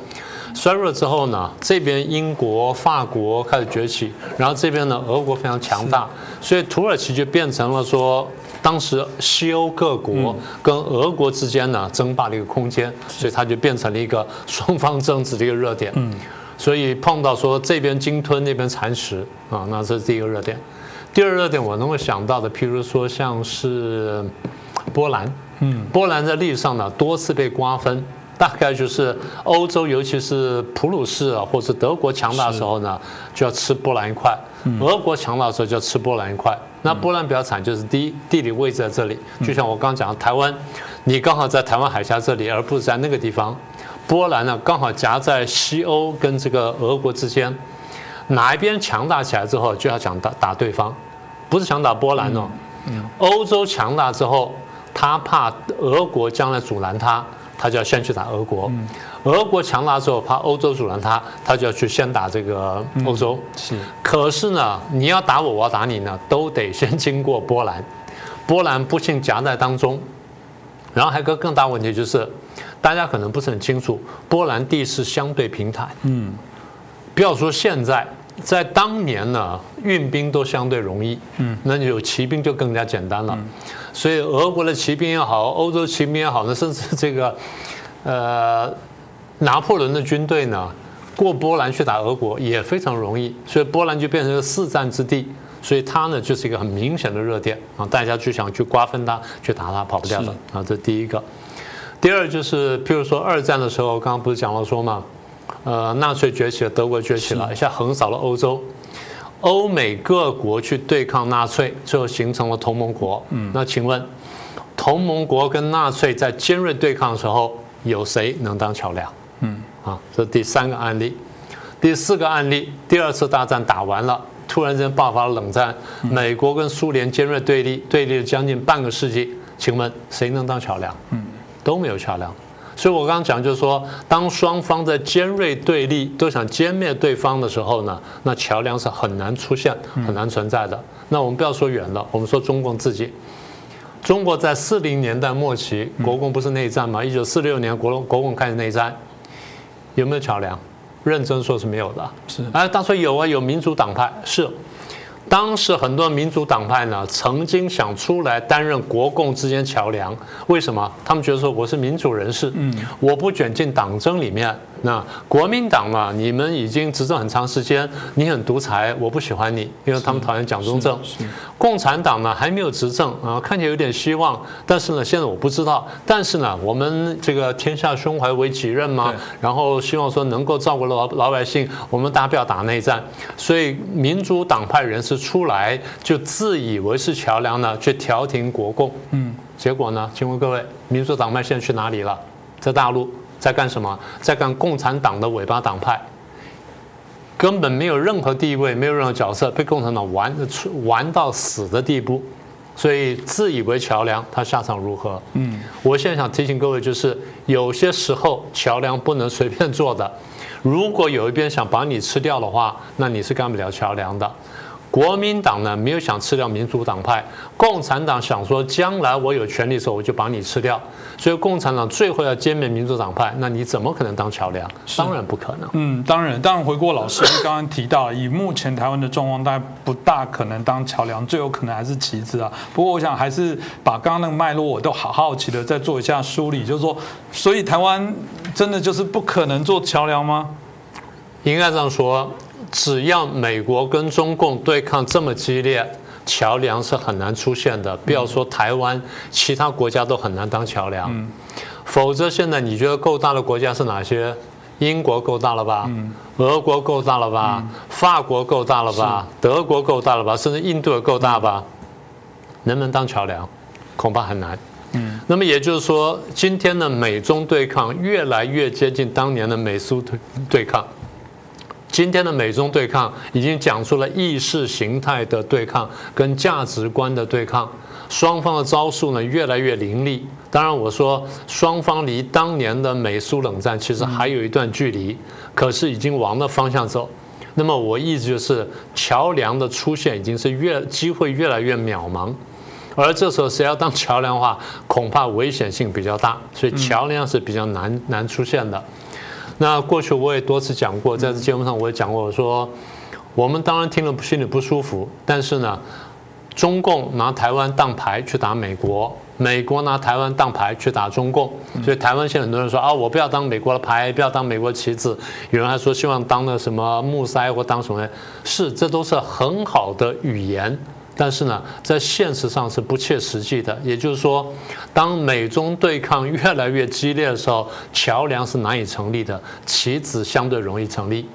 衰弱之后呢，这边英国、法国开始崛起，然后这边呢，俄国非常强大，所以土耳其就变成了说，当时西欧各国跟俄国之间呢争霸的一个空间，所以它就变成了一个双方争执的一个热点。嗯所以碰到说这边鲸吞那边蚕食啊，那这是第一个热点。第二热点我能够想到的，譬如说像是波兰，嗯，波兰在历史上呢多次被瓜分，大概就是欧洲尤其是普鲁士啊或者德国强大的时候呢，就要吃波兰一块；俄国强大的时候就要吃波兰一块。那波兰比较惨，就是第一地理位置在这里，就像我刚刚讲的台湾，你刚好在台湾海峡这里，而不是在那个地方。波兰呢，刚好夹在西欧跟这个俄国之间，哪一边强大起来之后，就要想打打对方，不是想打波兰哦。欧洲强大之后，他怕俄国将来阻拦他，他就要先去打俄国。俄国强大之后，怕欧洲阻拦他，他就要去先打这个欧洲。是。可是呢，你要打我，我要打你呢，都得先经过波兰。波兰不幸夹在当中，然后还有个更大问题就是。大家可能不是很清楚，波兰地势相对平坦。嗯，不要说现在，在当年呢，运兵都相对容易。嗯，那有骑兵就更加简单了。所以俄国的骑兵也好，欧洲骑兵也好，呢，甚至这个呃拿破仑的军队呢，过波兰去打俄国也非常容易。所以波兰就变成了四战之地。所以它呢就是一个很明显的热点啊，大家就想去瓜分它，去打它，跑不掉的啊。这第一个。第二就是，譬如说二战的时候，刚刚不是讲了说嘛，呃，纳粹崛起了，德国崛起了，一下横扫了欧洲，欧美各国去对抗纳粹，最后形成了同盟国。嗯，那请问，同盟国跟纳粹在尖锐对抗的时候，有谁能当桥梁？嗯，啊，这是第三个案例。第四个案例，第二次大战打完了，突然间爆发了冷战，美国跟苏联尖锐对立，对立了将近半个世纪，请问谁能当桥梁？嗯。都没有桥梁，所以我刚刚讲就是说，当双方在尖锐对立，都想歼灭对方的时候呢，那桥梁是很难出现、很难存在的。那我们不要说远了，我们说中共自己，中国在四零年代末期，国共不是内战吗？一九四六年国国共开始内战，有没有桥梁？认真说是没有的。是，哎，他说有啊，有民主党派是。当时很多民主党派呢，曾经想出来担任国共之间桥梁。为什么？他们觉得说我是民主人士，嗯，我不卷进党争里面。那国民党嘛，你们已经执政很长时间，你很独裁，我不喜欢你，因为他们讨厌蒋中正。共产党呢还没有执政啊，看起来有点希望，但是呢，现在我不知道。但是呢，我们这个天下胸怀为己任嘛，然后希望说能够照顾老老百姓，我们大家不要打内战。所以民主党派人士出来就自以为是桥梁呢，去调停国共。嗯，结果呢，请问各位，民主党派现在去哪里了？在大陆。在干什么？在干共产党的尾巴党派，根本没有任何地位，没有任何角色，被共产党玩玩到死的地步，所以自以为桥梁，他下场如何？嗯，我现在想提醒各位，就是有些时候桥梁不能随便做的，如果有一边想把你吃掉的话，那你是干不了桥梁的。国民党呢没有想吃掉民主党派，共产党想说将来我有权利的时候我就把你吃掉，所以共产党最后要歼灭民主党派，那你怎么可能当桥梁？当然不可能。嗯，当然，当然回过老师 刚刚提到，以目前台湾的状况，大概不大可能当桥梁，最有可能还是旗帜啊。不过我想还是把刚刚那个脉络我都好好奇的再做一下梳理，就是说，所以台湾真的就是不可能做桥梁吗？应该这样说。只要美国跟中共对抗这么激烈，桥梁是很难出现的。不要说台湾，其他国家都很难当桥梁。否则，现在你觉得够大的国家是哪些？英国够大了吧？俄国够大了吧？法国够大了吧？德国够大了吧？甚至印度也够大吧？能不能当桥梁？恐怕很难。嗯。那么也就是说，今天的美中对抗越来越接近当年的美苏对对抗。今天的美中对抗已经讲出了意识形态的对抗跟价值观的对抗，双方的招数呢越来越凌厉。当然，我说双方离当年的美苏冷战其实还有一段距离，可是已经往那方向走。那么我意思就是，桥梁的出现已经是越机会越来越渺茫，而这时候谁要当桥梁的话，恐怕危险性比较大，所以桥梁是比较难难出现的。那过去我也多次讲过，在这节目上我也讲过，我说我们当然听了心里不舒服，但是呢，中共拿台湾当牌去打美国，美国拿台湾当牌去打中共，所以台湾现在很多人说啊，我不要当美国的牌，不要当美国旗子，有人还说希望当的什么木塞或当什么，是这都是很好的语言。但是呢，在现实上是不切实际的。也就是说，当美中对抗越来越激烈的时候，桥梁是难以成立的，棋子相对容易成立。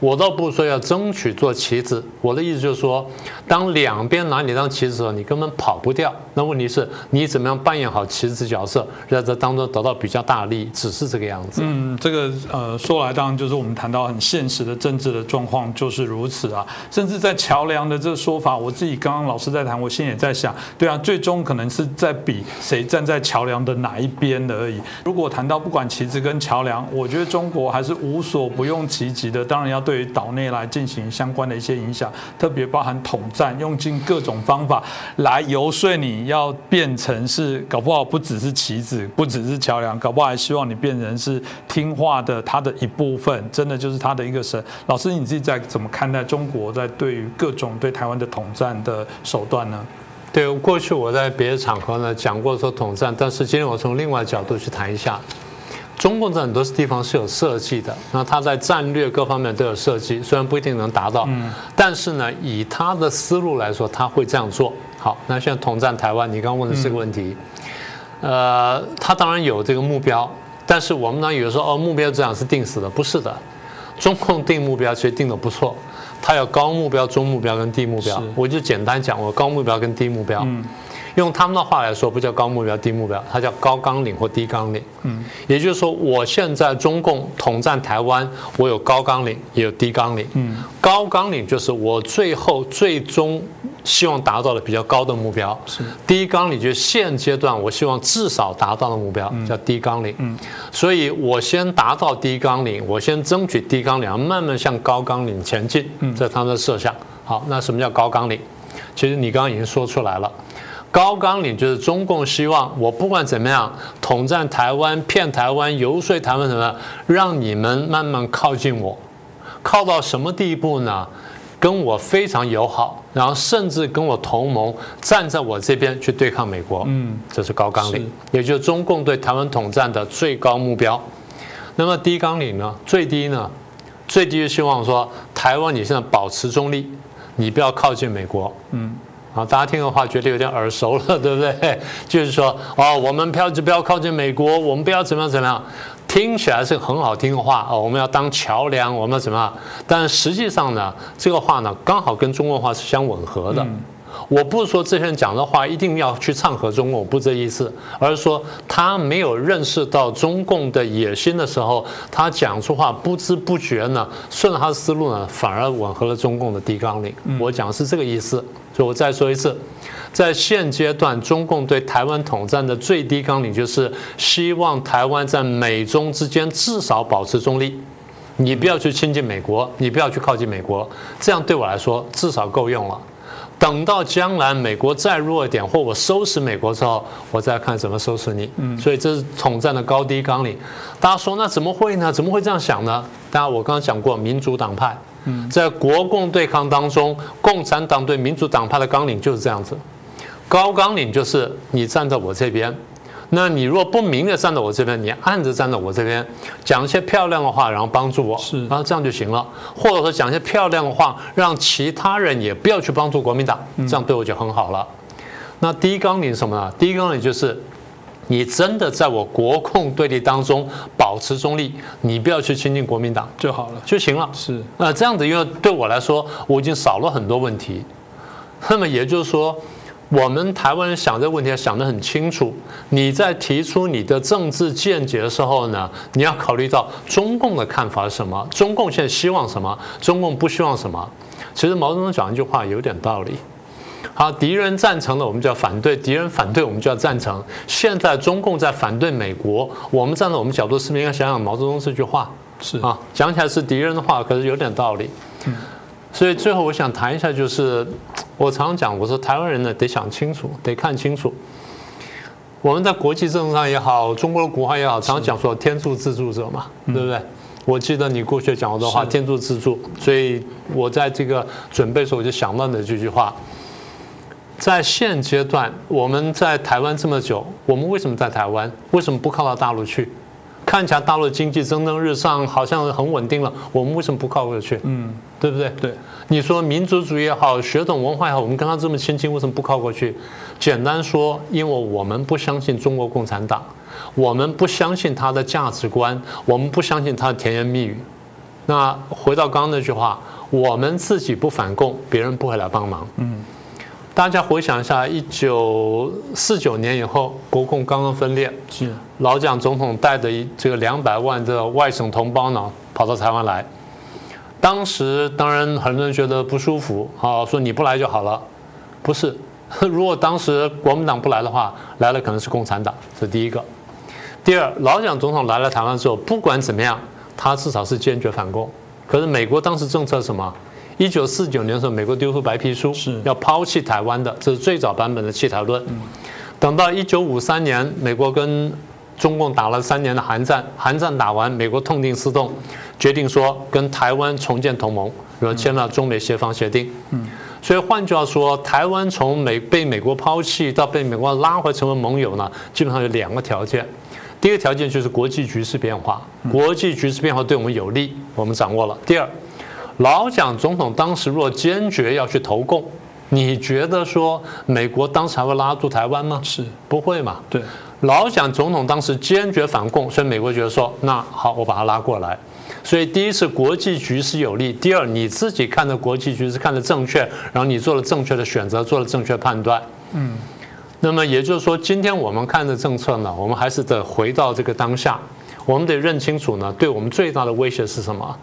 我倒不说要争取做棋子，我的意思就是说，当两边拿你当棋子的时候，你根本跑不掉。那问题是你怎么样扮演好棋子角色，在这当中得到比较大的利益，只是这个样子。嗯，这个呃说来当然就是我们谈到很现实的政治的状况就是如此啊。甚至在桥梁的这个说法，我自己刚刚老师在谈，我心也在想，对啊，最终可能是在比谁站在桥梁的哪一边的而已。如果谈到不管棋子跟桥梁，我觉得中国还是无所不用其极的。当然要。对于岛内来进行相关的一些影响，特别包含统战，用尽各种方法来游说你要变成是，搞不好不只是棋子，不只是桥梁，搞不好还希望你变成是听话的他的一部分，真的就是他的一个神。老师，你自己在怎么看待中国在对于各种对台湾的统战的手段呢？对，过去我在别的场合呢讲过说统战，但是今天我从另外角度去谈一下。中共在很多地方是有设计的，那他在战略各方面都有设计，虽然不一定能达到，但是呢，以他的思路来说，他会这样做。好，那现在统战台湾，你刚刚问的这个问题，呃，他当然有这个目标，但是我们呢，有的时候哦，目标这样是定死的，不是的。中共定目标其实定的不错，他有高目标、中目标跟低目标。我就简单讲，我高目标跟低目标。用他们的话来说，不叫高目标低目标，它叫高纲领或低纲领。嗯，也就是说，我现在中共统战台湾，我有高纲领，也有低纲领。嗯，高纲领就是我最后最终希望达到的比较高的目标。是。低纲领就是现阶段我希望至少达到的目标，叫低纲领。嗯。所以我先达到低纲领，我先争取低纲领，慢慢向高纲领前进。嗯，这是他们的设想。好，那什么叫高纲领？其实你刚刚已经说出来了。高纲领就是中共希望我不管怎么样统战台湾、骗台湾、游说台湾什么，让你们慢慢靠近我，靠到什么地步呢？跟我非常友好，然后甚至跟我同盟，站在我这边去对抗美国。嗯，这是高纲领，也就是中共对台湾统战的最高目标。那么低纲领呢？最低呢？最低就希望说台湾你现在保持中立，你不要靠近美国。嗯。啊，大家听的话觉得有点耳熟了，对不对？就是说，哦，我们不要就不要靠近美国，我们不要怎么样怎么样，听起来是很好听的话哦。我们要当桥梁，我们要怎么样？但实际上呢，这个话呢，刚好跟中国话是相吻合的。我不是说这些人讲的话一定要去唱和中共，不这意思，而是说他没有认识到中共的野心的时候，他讲出话不知不觉呢，顺着他的思路呢，反而吻合了中共的低纲领。我讲的是这个意思，所以我再说一次，在现阶段，中共对台湾统战的最低纲领就是希望台湾在美中之间至少保持中立。你不要去亲近美国，你不要去靠近美国，这样对我来说至少够用了。等到将来美国再弱一点，或我收拾美国之后，我再看怎么收拾你。嗯，所以这是统战的高低纲领。大家说那怎么会呢？怎么会这样想呢？大家我刚刚讲过，民主党派，在国共对抗当中，共产党对民主党派的纲领就是这样子。高纲领就是你站在我这边。那你若不明的站在我这边，你暗着站在我这边，讲一些漂亮的话，然后帮助我，是，然后这样就行了。或者说讲一些漂亮的话，让其他人也不要去帮助国民党，这样对我就很好了。那第一纲领什么呢？第一纲领就是，你真的在我国共对立当中保持中立，你不要去亲近国民党就好了，就行了。是，那这样子，因为对我来说，我已经少了很多问题。那么也就是说。我们台湾人想这个问题想得很清楚。你在提出你的政治见解的时候呢，你要考虑到中共的看法是什么？中共现在希望什么？中共不希望什么？其实毛泽东讲一句话有点道理。好，敌人赞成的我们就要反对，敌人反对我们就要赞成。现在中共在反对美国，我们站在我们角度是不是应该想想毛泽东这句话？是啊，讲起来是敌人的话，可是有点道理。嗯。所以最后我想谈一下，就是我常常讲，我说台湾人呢得想清楚，得看清楚。我们在国际政治上也好，中国的国话也好，常常讲说天助自助者嘛，对不对？我记得你过去讲过的话，天助自助。所以我在这个准备的时候，我就想到的这句话。在现阶段，我们在台湾这么久，我们为什么在台湾？为什么不靠到大陆去？看起来大陆经济蒸蒸日上，好像很稳定了。我们为什么不靠过去？嗯，对不对？对。你说民族主义也好，血统文化也好，我们跟他这么亲近，为什么不靠过去？简单说，因为我们不相信中国共产党，我们不相信他的价值观，我们不相信他的甜言蜜语。那回到刚刚那句话，我们自己不反共，别人不会来帮忙。嗯。大家回想一下，一九四九年以后，国共刚刚分裂，是老蒋总统带着一这个两百万的外省同胞呢，跑到台湾来。当时当然很多人觉得不舒服，啊，说你不来就好了。不是，如果当时国民党不来的话，来了可能是共产党。这是第一个。第二，老蒋总统来了台湾之后，不管怎么样，他至少是坚决反共。可是美国当时政策什么？一九四九年的时候，美国丢出白皮书，是要抛弃台湾的，这是最早版本的弃台论。等到一九五三年，美国跟中共打了三年的韩战，韩战打完，美国痛定思痛，决定说跟台湾重建同盟，然后签了中美协防协定。嗯，所以换句话说，台湾从美被美国抛弃到被美国拉回成为盟友呢，基本上有两个条件。第一个条件就是国际局势变化，国际局势变化对我们有利，我们掌握了。第二。老蒋总统当时若坚决要去投共，你觉得说美国当时还会拉住台湾吗？是不会嘛？对，老蒋总统当时坚决反共，所以美国觉得说，那好，我把他拉过来。所以第一是国际局势有利，第二你自己看的国际局势看的正确，然后你做了正确的选择，做了正确判断。嗯，那么也就是说，今天我们看的政策呢，我们还是得回到这个当下，我们得认清楚呢，对我们最大的威胁是什么？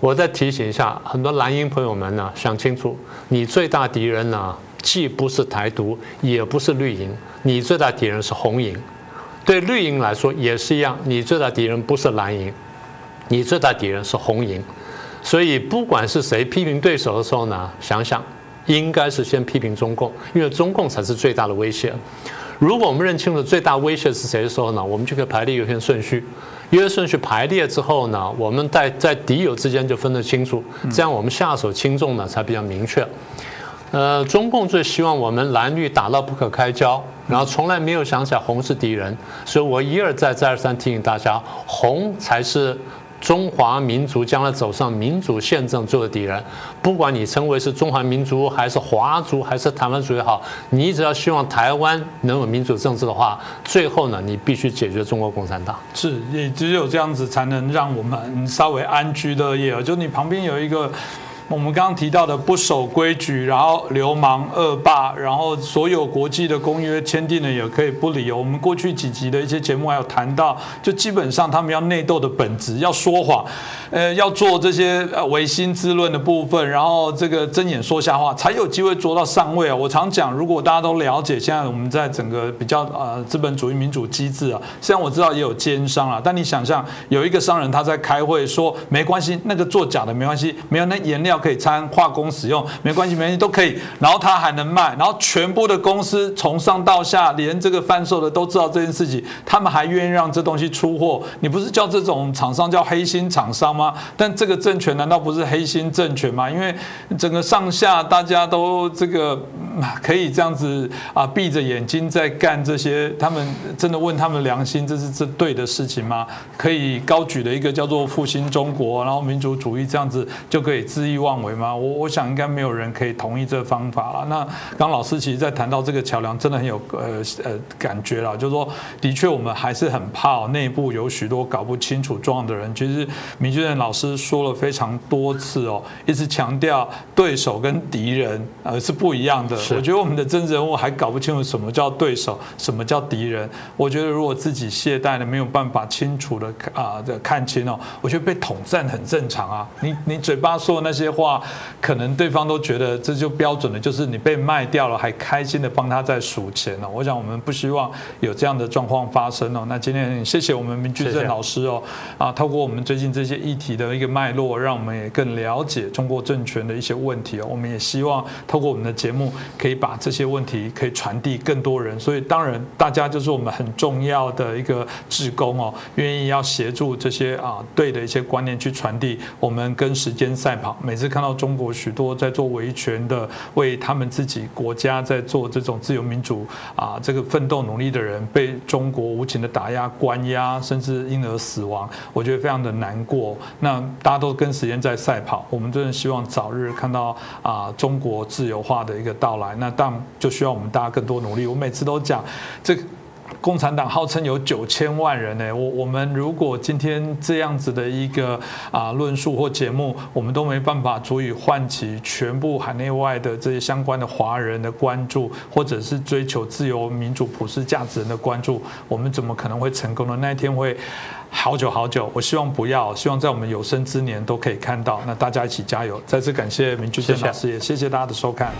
我再提醒一下很多蓝营朋友们呢，想清楚，你最大敌人呢，既不是台独，也不是绿营，你最大敌人是红营。对绿营来说也是一样，你最大敌人不是蓝营，你最大敌人是红营。所以不管是谁批评对手的时候呢，想想应该是先批评中共，因为中共才是最大的威胁。如果我们认清了最大威胁是谁的时候呢，我们就可以排列优先顺序。约为顺序排列之后呢，我们在在敌友之间就分得清楚，这样我们下手轻重呢才比较明确。呃，中共最希望我们蓝绿打到不可开交，然后从来没有想起来红是敌人，所以我一而再再而三提醒大家，红才是。中华民族将来走上民主宪政做的敌人，不管你称为是中华民族还是华族还是台湾族也好，你只要希望台湾能有民主政治的话，最后呢，你必须解决中国共产党。是，也只有这样子才能让我们稍微安居乐业。就你旁边有一个。我们刚刚提到的不守规矩，然后流氓恶霸，然后所有国际的公约签订了也可以不理由。我们过去几集的一些节目还有谈到，就基本上他们要内斗的本质，要说谎，呃，要做这些呃唯心之论的部分，然后这个睁眼说瞎话，才有机会做到上位啊。我常讲，如果大家都了解现在我们在整个比较呃资本主义民主机制啊，虽然我知道也有奸商啊，但你想象有一个商人他在开会说没关系，那个做假的没关系，没有那颜料可以掺化工使用，没关系，没关系都可以，然后他还能卖，然后全部的公司从上到下，连这个贩售的都知道这件事情，他们还愿意让这东西出货，你不是叫这种厂商叫黑心厂商吗？但这个政权难道不是黑心政权吗？因为整个上下大家都这个可以这样子啊，闭着眼睛在干这些，他们真的问他们良心，这是这对的事情吗？可以高举的一个叫做复兴中国，然后民族主义这样子就可以恣意妄为吗？我我想应该没有人可以同意这个方法了。那刚老师其实在谈到这个桥梁，真的很有呃呃感觉了，就是说，的确我们还是很怕内部有许多搞不清楚状况的人。其实明俊任老师说了非常多次哦，一直强调对手跟敌人呃是不一样的。我觉得我们的真人物还搞不清楚什么叫对手，什么叫敌人。我觉得如果自己懈怠了，没有办法清楚的啊的看清哦，我觉得被统战很正常啊。你你嘴巴说的那些话，可能对方都觉得这就标准的，就是你被卖掉了，还开心的帮他在数钱呢。我想我们不希望有这样的状况发生哦。那今天谢谢我们明居正老师哦，啊，透过我们最近这些议题的一个脉络，让我们也更了解中国政权的一些问题哦。我们也希望透过我们的节目，可以把这些问题可以传递更多人。所以当然，大家就是我们很重要的一个职工哦，愿意要协助这些啊对的一些观念去传递。我们跟时间赛跑，每次看到中国许多在做维权的，为他们自己国家在做这种自由民主啊这个奋斗努力的人，被中国无情的打压、关押，甚至因而死亡，我觉得非常的难过。那大家都跟时间在赛跑，我们真的希望早日看到啊中国自由化的一个到来。那当就需要我们大家更多努力。我每次都讲这。共产党号称有九千万人呢，我我们如果今天这样子的一个啊论述或节目，我们都没办法足以唤起全部海内外的这些相关的华人的关注，或者是追求自由民主普世价值人的关注，我们怎么可能会成功呢？那一天会好久好久，我希望不要，希望在我们有生之年都可以看到。那大家一起加油！再次感谢明居正老师，也谢谢大家的收看。